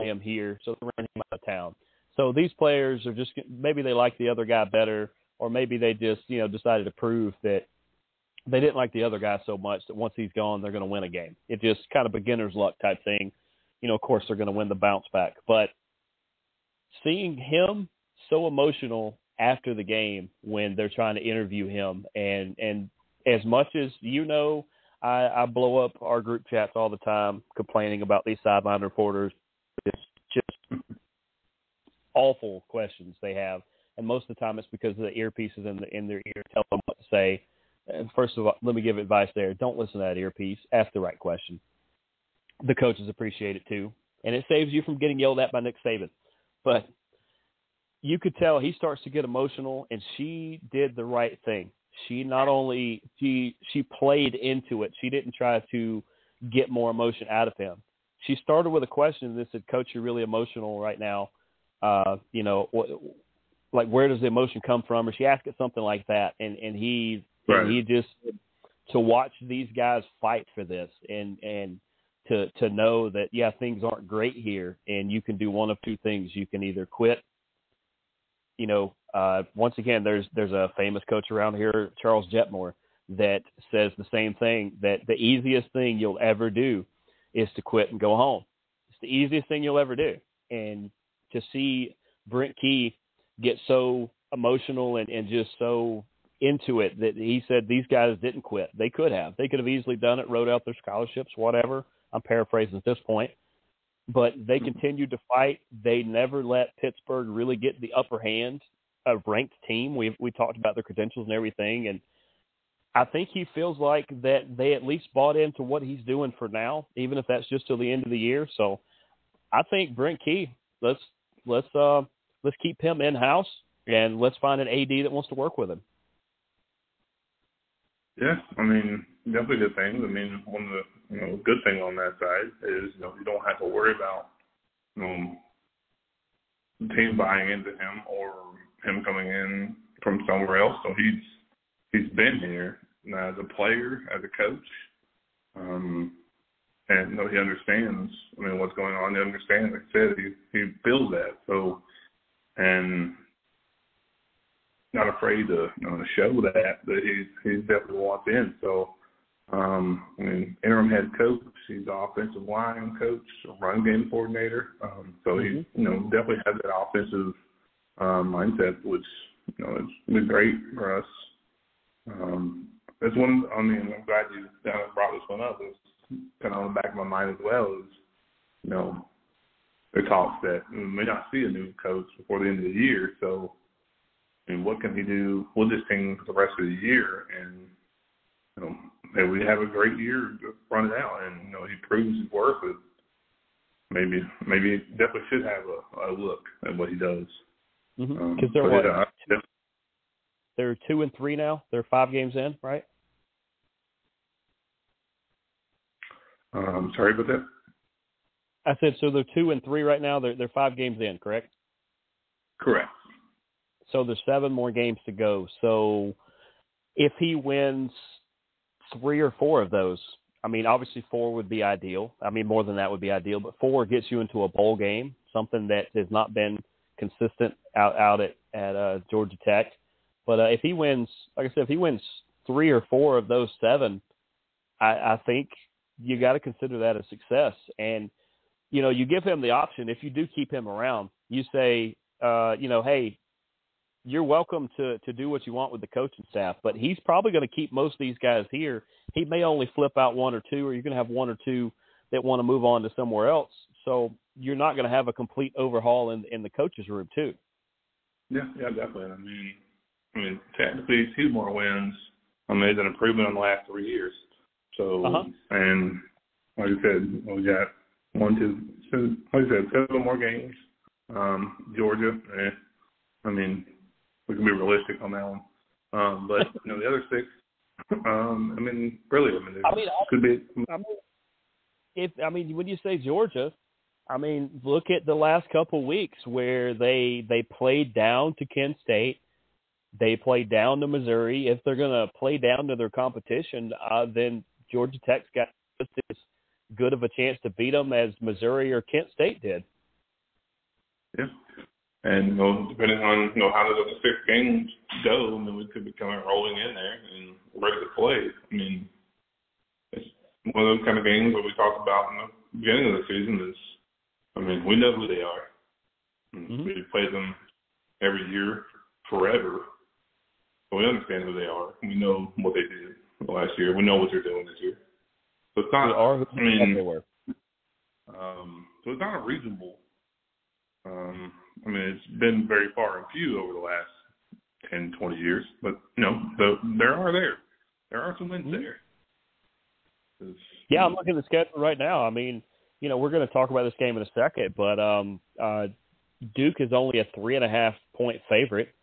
Am here, so they're running him out of town. So these players are just maybe they like the other guy better, or maybe they just you know decided to prove that they didn't like the other guy so much that once he's gone, they're going to win a game. It just kind of beginner's luck type thing. You know, of course they're going to win the bounce back, but seeing him so emotional after the game when they're trying to interview him. And and as much as you know, I, I blow up our group chats all the time complaining about these sideline reporters. Awful questions they have, and most of the time it's because of the earpieces in the in their ear tell them what to say. And first of all, let me give advice there: don't listen to that earpiece. Ask the right question. The coaches appreciate it too, and it saves you from getting yelled at by Nick Saban. But you could tell he starts to get emotional and she did the right thing she not only she she played into it she didn't try to get more emotion out of him she started with a question that said coach you're really emotional right now uh you know what like where does the emotion come from or she asked it something like that and and he right. and he just to watch these guys fight for this and and to to know that yeah things aren't great here and you can do one of two things you can either quit you know, uh, once again, there's there's a famous coach around here, Charles Jetmore, that says the same thing. That the easiest thing you'll ever do is to quit and go home. It's the easiest thing you'll ever do. And to see Brent Key get so emotional and, and just so into it that he said these guys didn't quit. They could have. They could have easily done it, wrote out their scholarships, whatever. I'm paraphrasing at this point but they mm-hmm. continued to fight. They never let Pittsburgh really get the upper hand. A ranked team. We we talked about their credentials and everything, and I think he feels like that they at least bought into what he's doing for now, even if that's just till the end of the year. So I think Brent Key, let's let's uh let's keep him in house and let's find an AD that wants to work with him.
Yeah, I mean, definitely good things. I mean, one of the you know good thing on that side is you know you don't have to worry about the team buying into him or him coming in from somewhere else. So he's he's been here now as a player, as a coach, um, and you know he understands. I mean, what's going on. He understands. Like I said, he he feels that. So, and not afraid to you know, show that that he's he's definitely wants in. So um, I mean, interim head coach. He's the offensive line coach, run game coordinator. Um, so mm-hmm. he, you know, definitely has that offensive um, mindset, which you know it's been great for us. Um, that's one. I mean, I'm glad you brought this one up. It's kind of on the back of my mind as well. Is you know, the talks that we may not see a new coach before the end of the year. So I mean, what can he do with this team for the rest of the year? And you know, maybe we have a great year to run it out, and you know, he proves his worth. It maybe maybe definitely should have a, a look at what he does.
Because mm-hmm. um, they're what? uh, they're two and three now. They're five games in, right?
Um, sorry about that.
I said so. They're two and three right now. They're they're five games in, correct?
Correct.
So there's seven more games to go. So if he wins three or four of those, I mean, obviously four would be ideal. I mean, more than that would be ideal, but four gets you into a bowl game, something that has not been consistent out out at at uh, Georgia Tech. But uh, if he wins, like I said, if he wins three or four of those seven, I, I think you got to consider that a success. And you know, you give him the option if you do keep him around. You say, uh, you know, hey, you're welcome to to do what you want with the coaching staff, but he's probably going to keep most of these guys here. He may only flip out one or two, or you're going to have one or two that want to move on to somewhere else. So you're not going to have a complete overhaul in in the coaches room too.
Yeah, yeah, definitely. I mean, I mean, technically two more wins. I mean, it's an improvement on the last three years. So, uh-huh. and like I said, we got one, two, like I said, seven more games. Um, Georgia, eh, I mean, we can be realistic on that one. Um, but you know, the other six, um, I mean, really, I mean, I mean, could be. I mean,
if I mean, when you say Georgia, I mean, look at the last couple weeks where they they played down to Kent State, they played down to Missouri. If they're going to play down to their competition, uh, then Georgia Tech's got just as good of a chance to beat them as Missouri or Kent State did.
Yeah, and you know, depending on you know how the six games go, I mean, we could be coming rolling in there and ready to play. I mean, it's one of those kind of games that we talked about in the beginning of the season. Is I mean, we know who they are. Mm-hmm. We play them every year forever. So we understand who they are. We know what they did last year. We know what they're doing this year. So it's not. They are I mean, they were. Um, so it's not unreasonable. Um, I mean, it's been very far and few over the last 10, 20 years, but you know, the, there are there. There are some wins mm-hmm. there.
It's, yeah, I'm looking at the schedule right now. I mean, you know, we're going to talk about this game in a second, but um, uh, Duke is only a three and a half point favorite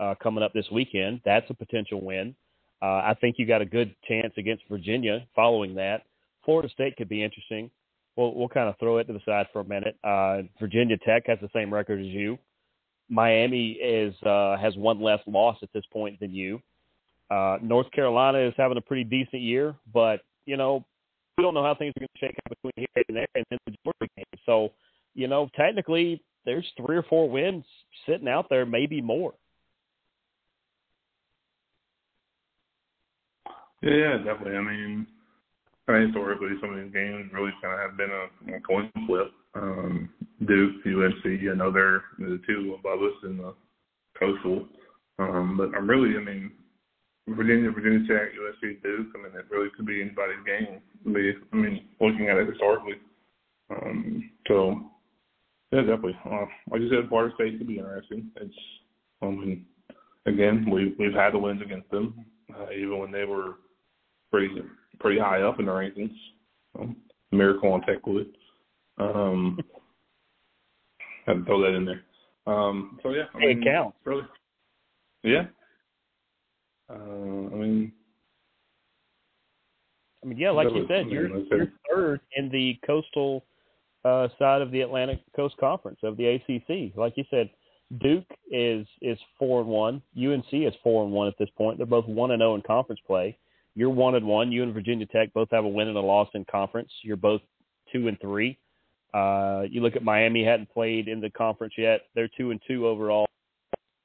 uh, coming up this weekend. That's a potential win. Uh, I think you got a good chance against Virginia following that. Florida State could be interesting we'll we'll kind of throw it to the side for a minute. Uh, Virginia Tech has the same record as you. Miami is uh, has one less loss at this point than you. Uh, North Carolina is having a pretty decent year, but you know we don't know how things are going to shake out between here and there, and then the Georgia game. So you know technically there's three or four wins sitting out there, maybe more.
Yeah, definitely. I mean, I mean, historically, some of these games really kind of have been a, a coin flip. Um, Duke, UNC, I know they're the two above us in the coastal. Um, but I'm really, I mean, Virginia, Virginia Tech, USC, Duke. I mean, it really could be anybody's game. I mean, looking at it historically. Um, so, yeah, definitely. Uh, like you said, Florida State could be interesting. It's, I mean, again, we we've had the wins against them, uh, even when they were pretty pretty high up in the rankings. Um, Miracle on Techwood. Um, had to throw that in there. Um, so yeah, I
mean, it counts.
Really, yeah. Uh, I mean,
I mean, yeah, like you said, you're, you're third in the coastal uh, side of the Atlantic Coast Conference of the ACC. Like you said, Duke is is four and one. UNC is four and one at this point. They're both one and zero oh in conference play. You're one and one. You and Virginia Tech both have a win and a loss in conference. You're both two and three. Uh, you look at Miami hadn't played in the conference yet. They're two and two overall.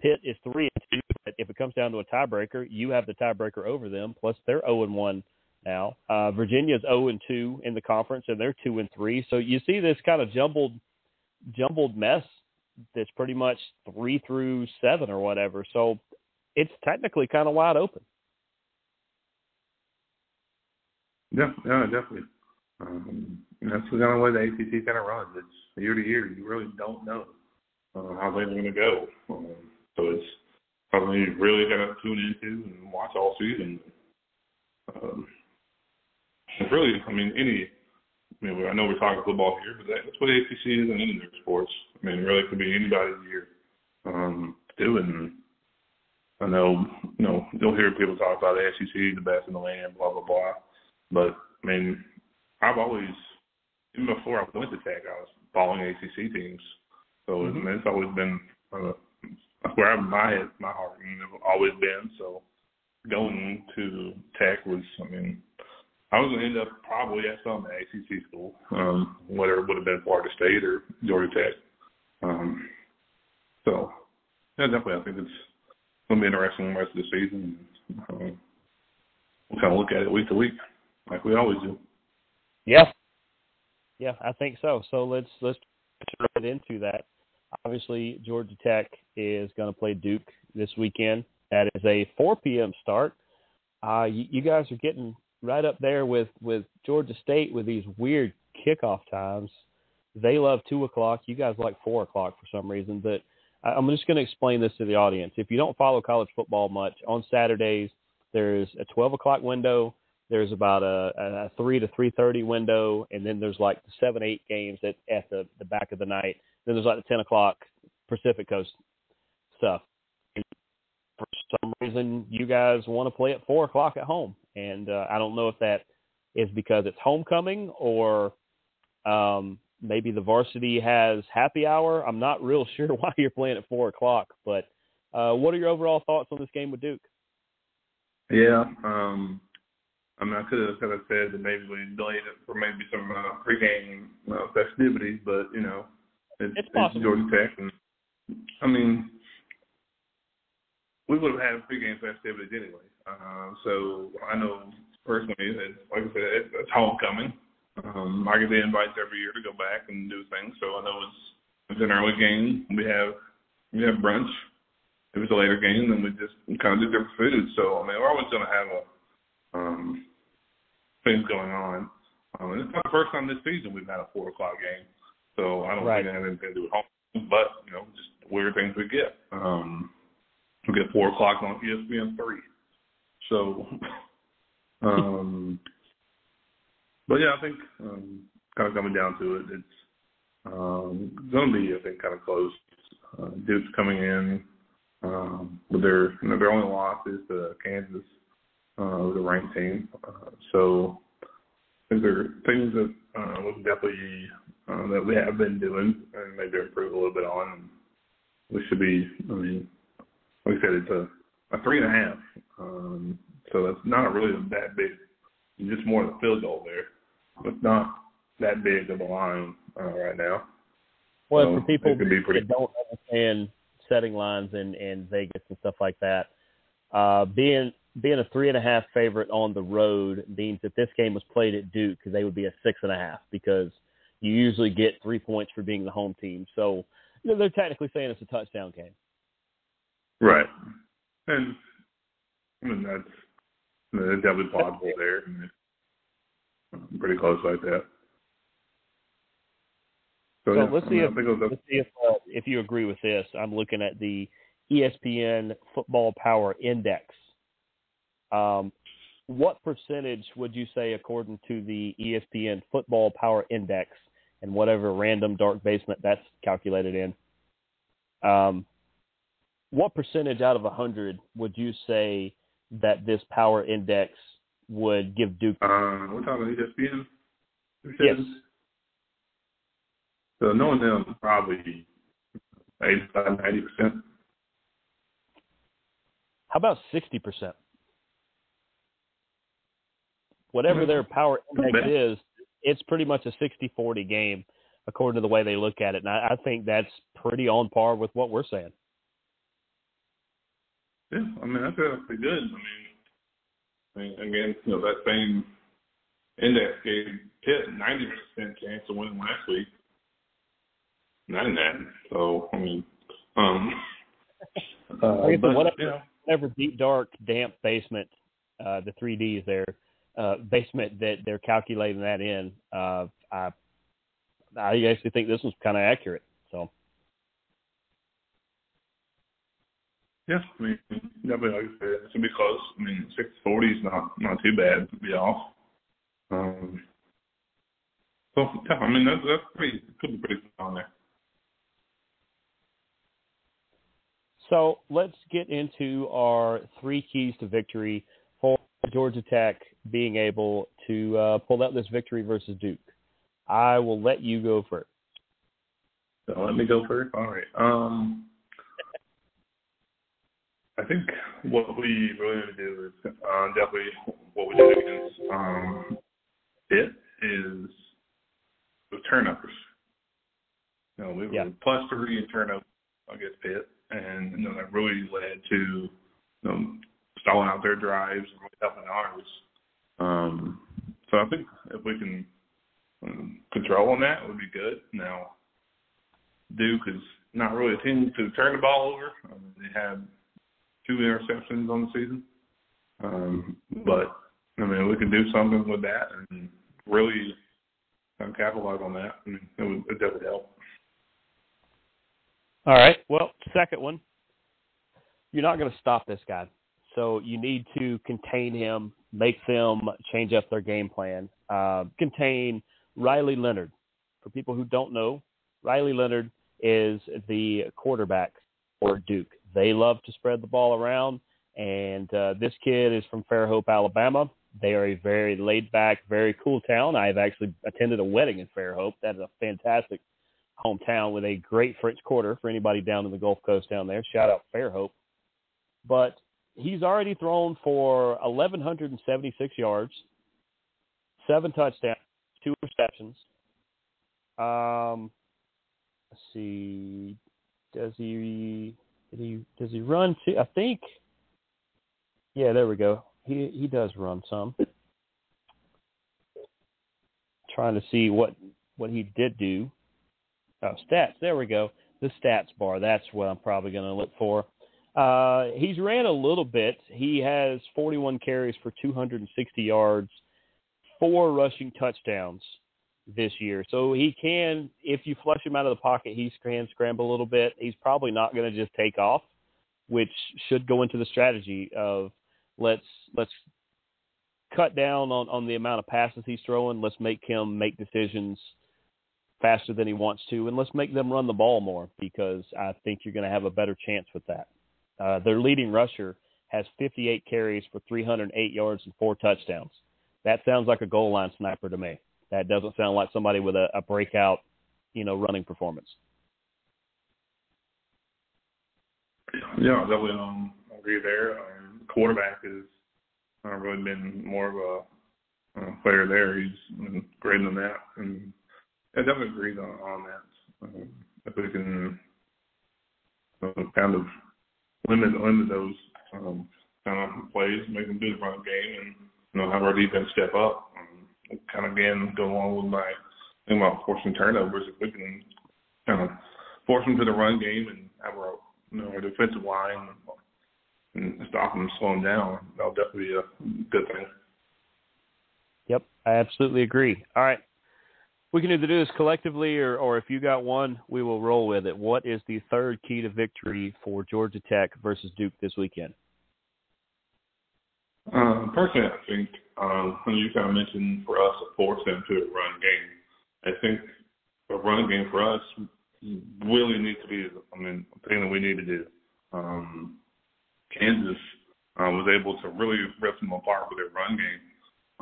Pitt is three and two. But if it comes down to a tiebreaker, you have the tiebreaker over them. Plus, they're zero oh and one now. Uh, Virginia's zero oh and two in the conference, and they're two and three. So you see this kind of jumbled, jumbled mess that's pretty much three through seven or whatever. So it's technically kind of wide open.
Yeah, yeah, definitely. Um, that's the of way the ACC kind of runs. It's year to year. You really don't know uh, how things are going to go. Um, so it's probably you really got to tune into and watch all season. Um, really, I mean, any. I mean, I know we're talking football here, but that's what ACC is in any of their sports. I mean, it really could be anybody's year um, to do it. And I know, you know, you'll hear people talk about the SEC, the best in the land, blah blah blah. But I mean, I've always, even before I went to Tech, I was following ACC teams. So mm-hmm. I mean, it's always been uh, where I, my head, my heart has always been. So going to Tech was, I mean, I was going to end up probably at some ACC school, um, whether it would have been Florida State or Georgia Tech. Um, so, yeah, definitely, I think it's going to be interesting the rest of the season. Um, we'll kind of look at it week to week, like we always do.
Yeah, yeah, I think so. So let's let's get into that. Obviously, Georgia Tech is going to play Duke this weekend. That is a 4 p.m. start. Uh, you, you guys are getting right up there with with Georgia State with these weird kickoff times. They love two o'clock. You guys like four o'clock for some reason. But I'm just going to explain this to the audience. If you don't follow college football much, on Saturdays there's a 12 o'clock window. There's about a, a three to 3:30 window, and then there's like the seven eight games at at the the back of the night. Then there's like the 10 o'clock Pacific Coast stuff. And for some reason, you guys want to play at four o'clock at home, and uh, I don't know if that is because it's homecoming or um, maybe the varsity has happy hour. I'm not real sure why you're playing at four o'clock, but uh, what are your overall thoughts on this game with Duke?
Yeah, um, I mean, I could have could have said that maybe we delayed it for maybe some uh, pregame uh, festivities, but you know, it's,
it's possible.
It's Georgia Tech, and I mean, we would have had pregame festivities anyway. Uh, so I know personally, that, like I said, it's homecoming. Um, I get the invites every year to go back and do things. So I know it's it's an early game. We have we have brunch. If it's a later game, then we just kind of do different food. So I mean, we're always going to have a um, things going on. Um, and it's not the first time this season we've had a four o'clock game. So I don't right. think it has anything to do with home, but you know, just weird things we get. Um, we get four o'clock on ESPN three. So, um, but yeah, I think um, kind of coming down to it, it's um, going to be, I think, kind of close. Uh, Duke's coming in um, with their you know, their only loss is to Kansas, uh, the ranked team. Uh, so there are things that uh, we definitely uh, that we have been doing and maybe improve a little bit on. We should be. I mean, like I said, it's a, a three and a half. Um, so that's not really that big. Just more of the field goal there. It's not that big of a line uh, right now.
Well, so for people that don't understand setting lines in, in Vegas and stuff like that, uh, being being a three and a half favorite on the road means that this game was played at Duke, because they would be a six and a half because you usually get three points for being the home team. So you know, they're technically saying it's a touchdown game.
Right, and I mean that's it's definitely possible there. I'm pretty close like that.
So, so yeah, let's, see if, let's see if uh, if you agree with this. I'm looking at the ESPN Football Power Index. Um, what percentage would you say, according to the ESPN Football Power Index, and whatever random dark basement that's calculated in, um, what percentage out of 100 would you say that this power index would give Duke?
Uh, we're talking ESPN.
Yes.
So knowing them, probably 85, 90 percent.
How about 60 percent? Whatever their power index is, it's pretty much a 60-40 game according to the way they look at it, and I, I think that's pretty on par with what we're saying.
Yeah, I mean that's pretty good. I mean, again, you know that same index gave Pitt ninety percent chance to win last week. Not in that. So I mean, um,
uh, but, whatever, you know. whatever deep, dark, damp basement, uh, the three Ds there, uh, basement that they're calculating that in. Uh, I I actually think this was kind of accurate. So.
Yeah, I mean, definitely, like I said, it's gonna be close. I mean, six forty is not not too bad to be off. Um, so yeah, I mean that's that's pretty could be pretty on there.
So let's get into our three keys to victory Georgia Tech being able to uh, pull out this victory versus Duke. I will let you go first.
So let me go first. All right. Um, I think what we really need to do is uh, definitely what we did against um, it is the turnovers. You know, we were
yeah.
plus three in turnovers against Pitt, and you know that really led to you know stalling out their drives and really helping ours. Um, so I think if we can um, control on that, it would be good. Now, Duke is not really a team to turn the ball over. I mean, they had two interceptions on the season, um, but I mean we can do something with that and really capitalize on that. I mean, it would it definitely help.
All right. Well, second one, you're not going to stop this guy. So you need to contain him, make them change up their game plan. Uh, contain Riley Leonard. For people who don't know, Riley Leonard is the quarterback for Duke. They love to spread the ball around, and uh, this kid is from Fairhope, Alabama. They are a very laid back, very cool town. I've actually attended a wedding in Fairhope. That is a fantastic hometown with a great French Quarter for anybody down in the Gulf Coast down there. Shout out Fairhope. But he's already thrown for 1,176 yards, seven touchdowns, two receptions. Um, let's see. Does he did he does he run I think Yeah, there we go. He he does run some. Trying to see what what he did do. Oh, stats. There we go. The stats bar. That's what I'm probably going to look for. Uh, he's ran a little bit. He has 41 carries for 260 yards, four rushing touchdowns this year. So he can, if you flush him out of the pocket, he can scramble a little bit. He's probably not going to just take off, which should go into the strategy of let's let's cut down on, on the amount of passes he's throwing. Let's make him make decisions faster than he wants to, and let's make them run the ball more because I think you're going to have a better chance with that. Uh, their leading rusher has 58 carries for 308 yards and four touchdowns. That sounds like a goal line sniper to me. That doesn't sound like somebody with a, a breakout, you know, running performance.
Yeah, definitely um, agree there. Um, quarterback has uh, really been more of a uh, player there. He's been great on that, and I definitely agree on, on that. Um, if we can uh, kind of limit limit those um, kind of plays, make them do the run game, and you know have our defense step up. Um, kind of again go along with my thing about forcing turnovers. If we can kind of force them to the run game and have our you know our defensive line and stop them, slow them down, that'll definitely be a good thing.
Yep, I absolutely agree. All right. We can either do this collectively or, or if you got one, we will roll with it. What is the third key to victory for Georgia Tech versus Duke this weekend?
Um, personally, I think um, when you kind of mentioned for us to force them to a run game, I think a run game for us really needs to be, I mean, a thing that we need to do. Um, Kansas uh, was able to really rip them apart with their run game.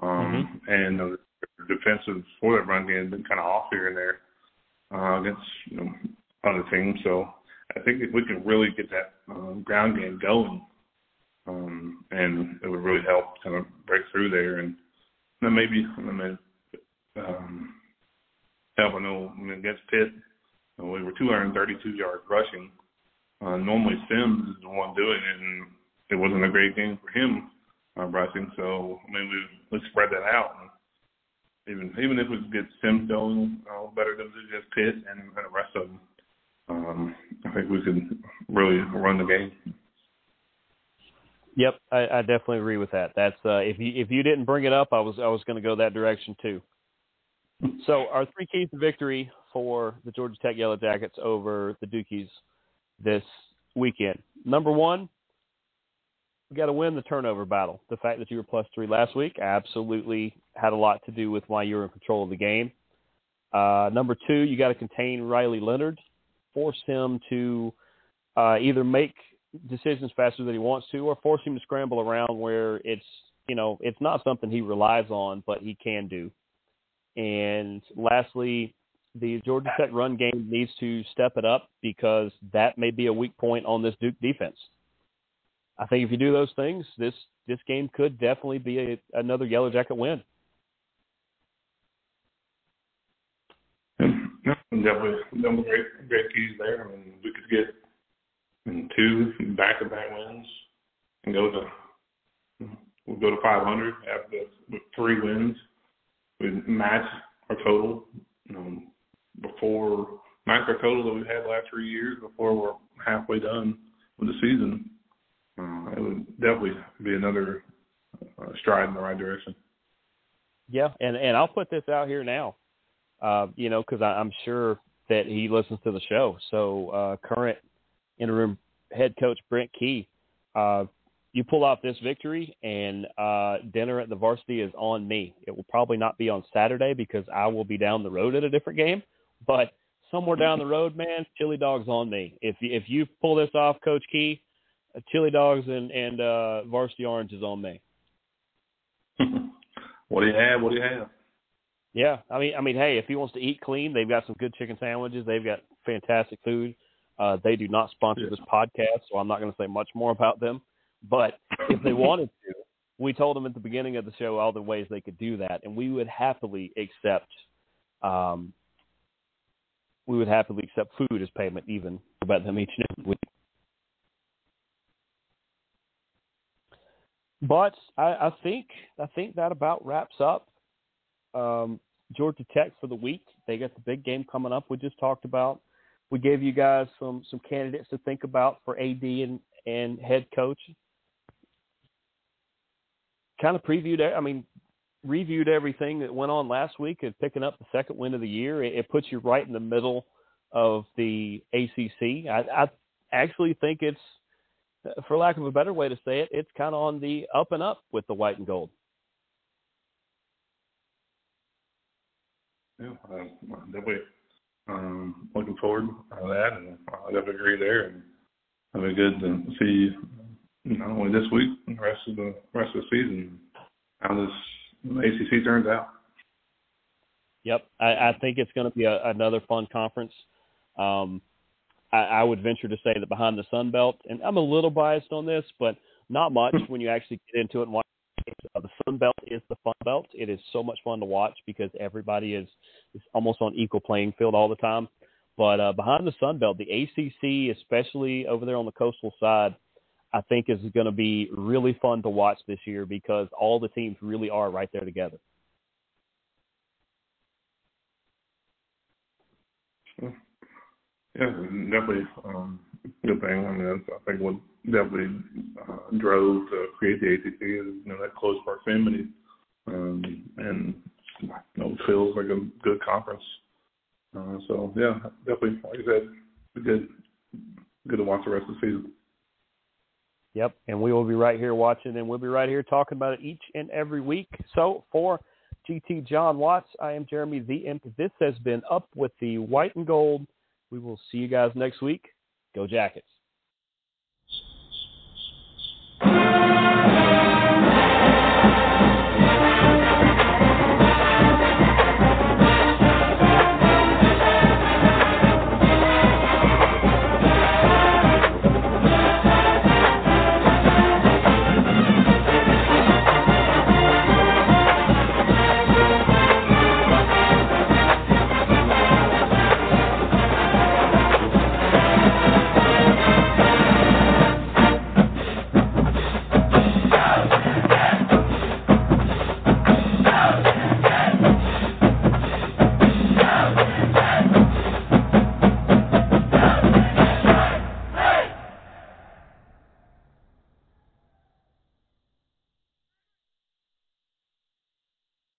Um, mm-hmm. And uh, defensive for that run game has been kind of off here and there uh, against you know other teams. So I think if we can really get that um, ground game going, um, and it would really help kind of break through there, and then maybe I mean um, help. I know I mean, against Pitt, you know, we were 232 yards rushing. Uh, normally Sims is the one doing it, and it wasn't a great game for him uh, rushing. So I mean, we let's spread that out. And, even even if we get Sims going uh, better than just Pitt and, and the rest of them, um, I think we could really run the game.
Yep, I, I definitely agree with that. That's uh, if you if you didn't bring it up, I was I was going to go that direction too. So our three keys to victory for the Georgia Tech Yellow Jackets over the Dukies this weekend. Number one, we got to win the turnover battle. The fact that you were plus three last week absolutely had a lot to do with why you were in control of the game. Uh, number two, you got to contain Riley Leonard, force him to uh, either make decisions faster than he wants to, or force him to scramble around where it's you know it's not something he relies on, but he can do. And lastly, the Georgia Tech run game needs to step it up because that may be a weak point on this Duke defense. I think if you do those things, this this game could definitely be a, another Yellow Jacket win.
definitely, definitely great, great keys there. I mean, we could get in two back-to-back wins and go to we'll go to 500 after with three wins. We match our total um, before match our total that we've had last three years before we're halfway done with the season. Uh, it would definitely be another uh, stride in the right direction.
Yeah, and and I'll put this out here now uh, you know, because I'm sure that he listens to the show. So uh, current interim head coach Brent Key, uh, you pull off this victory, and uh, dinner at the varsity is on me. It will probably not be on Saturday because I will be down the road at a different game, but somewhere down the road, man, chili dogs on me. If if you pull this off, Coach Key, chili dogs and and uh, varsity orange is on me.
what do you have? What do you have?
Yeah, I mean, I mean, hey, if he wants to eat clean, they've got some good chicken sandwiches. They've got fantastic food. Uh, they do not sponsor yeah. this podcast, so I'm not going to say much more about them. But if they wanted to, we told them at the beginning of the show all the ways they could do that, and we would happily accept. Um, we would happily accept food as payment, even about them each and every week. But I, I think I think that about wraps up um, Georgia Tech for the week. They got the big game coming up. We just talked about. We gave you guys some some candidates to think about for AD and and head coach. Kind of previewed. I mean, reviewed everything that went on last week and picking up the second win of the year. It, it puts you right in the middle of the ACC. I, I actually think it's, for lack of a better way to say it, it's kind of on the up and up with the white and gold.
yeah, uh, definitely um, looking forward to that, and I definitely agree there. And it'll be good to see not only this week, the rest of the rest of the season, how this ACC turns out.
Yep, I, I think it's going to be a, another fun conference. Um, I, I would venture to say that behind the Sun Belt, and I'm a little biased on this, but not much when you actually get into it and watch uh, the Sun Belt is the fun belt. It is so much fun to watch because everybody is, is almost on equal playing field all the time. But uh, behind the Sun Belt, the ACC, especially over there on the coastal side, I think is going to be really fun to watch this year because all the teams really are right there together.
Yeah, definitely um, good thing. I mean, I think what definitely uh, drove to create the ACC is you know that close proximity, um, and you know feels like a good conference. Uh, so yeah, definitely, like I said, good, good to watch the rest of the season.
Yep, and we will be right here watching, and we'll be right here talking about it each and every week. So for GT Jon Watts, I am Jeremy the Imp. This has been up with the white and gold. We will see you guys next week. Go Jackets.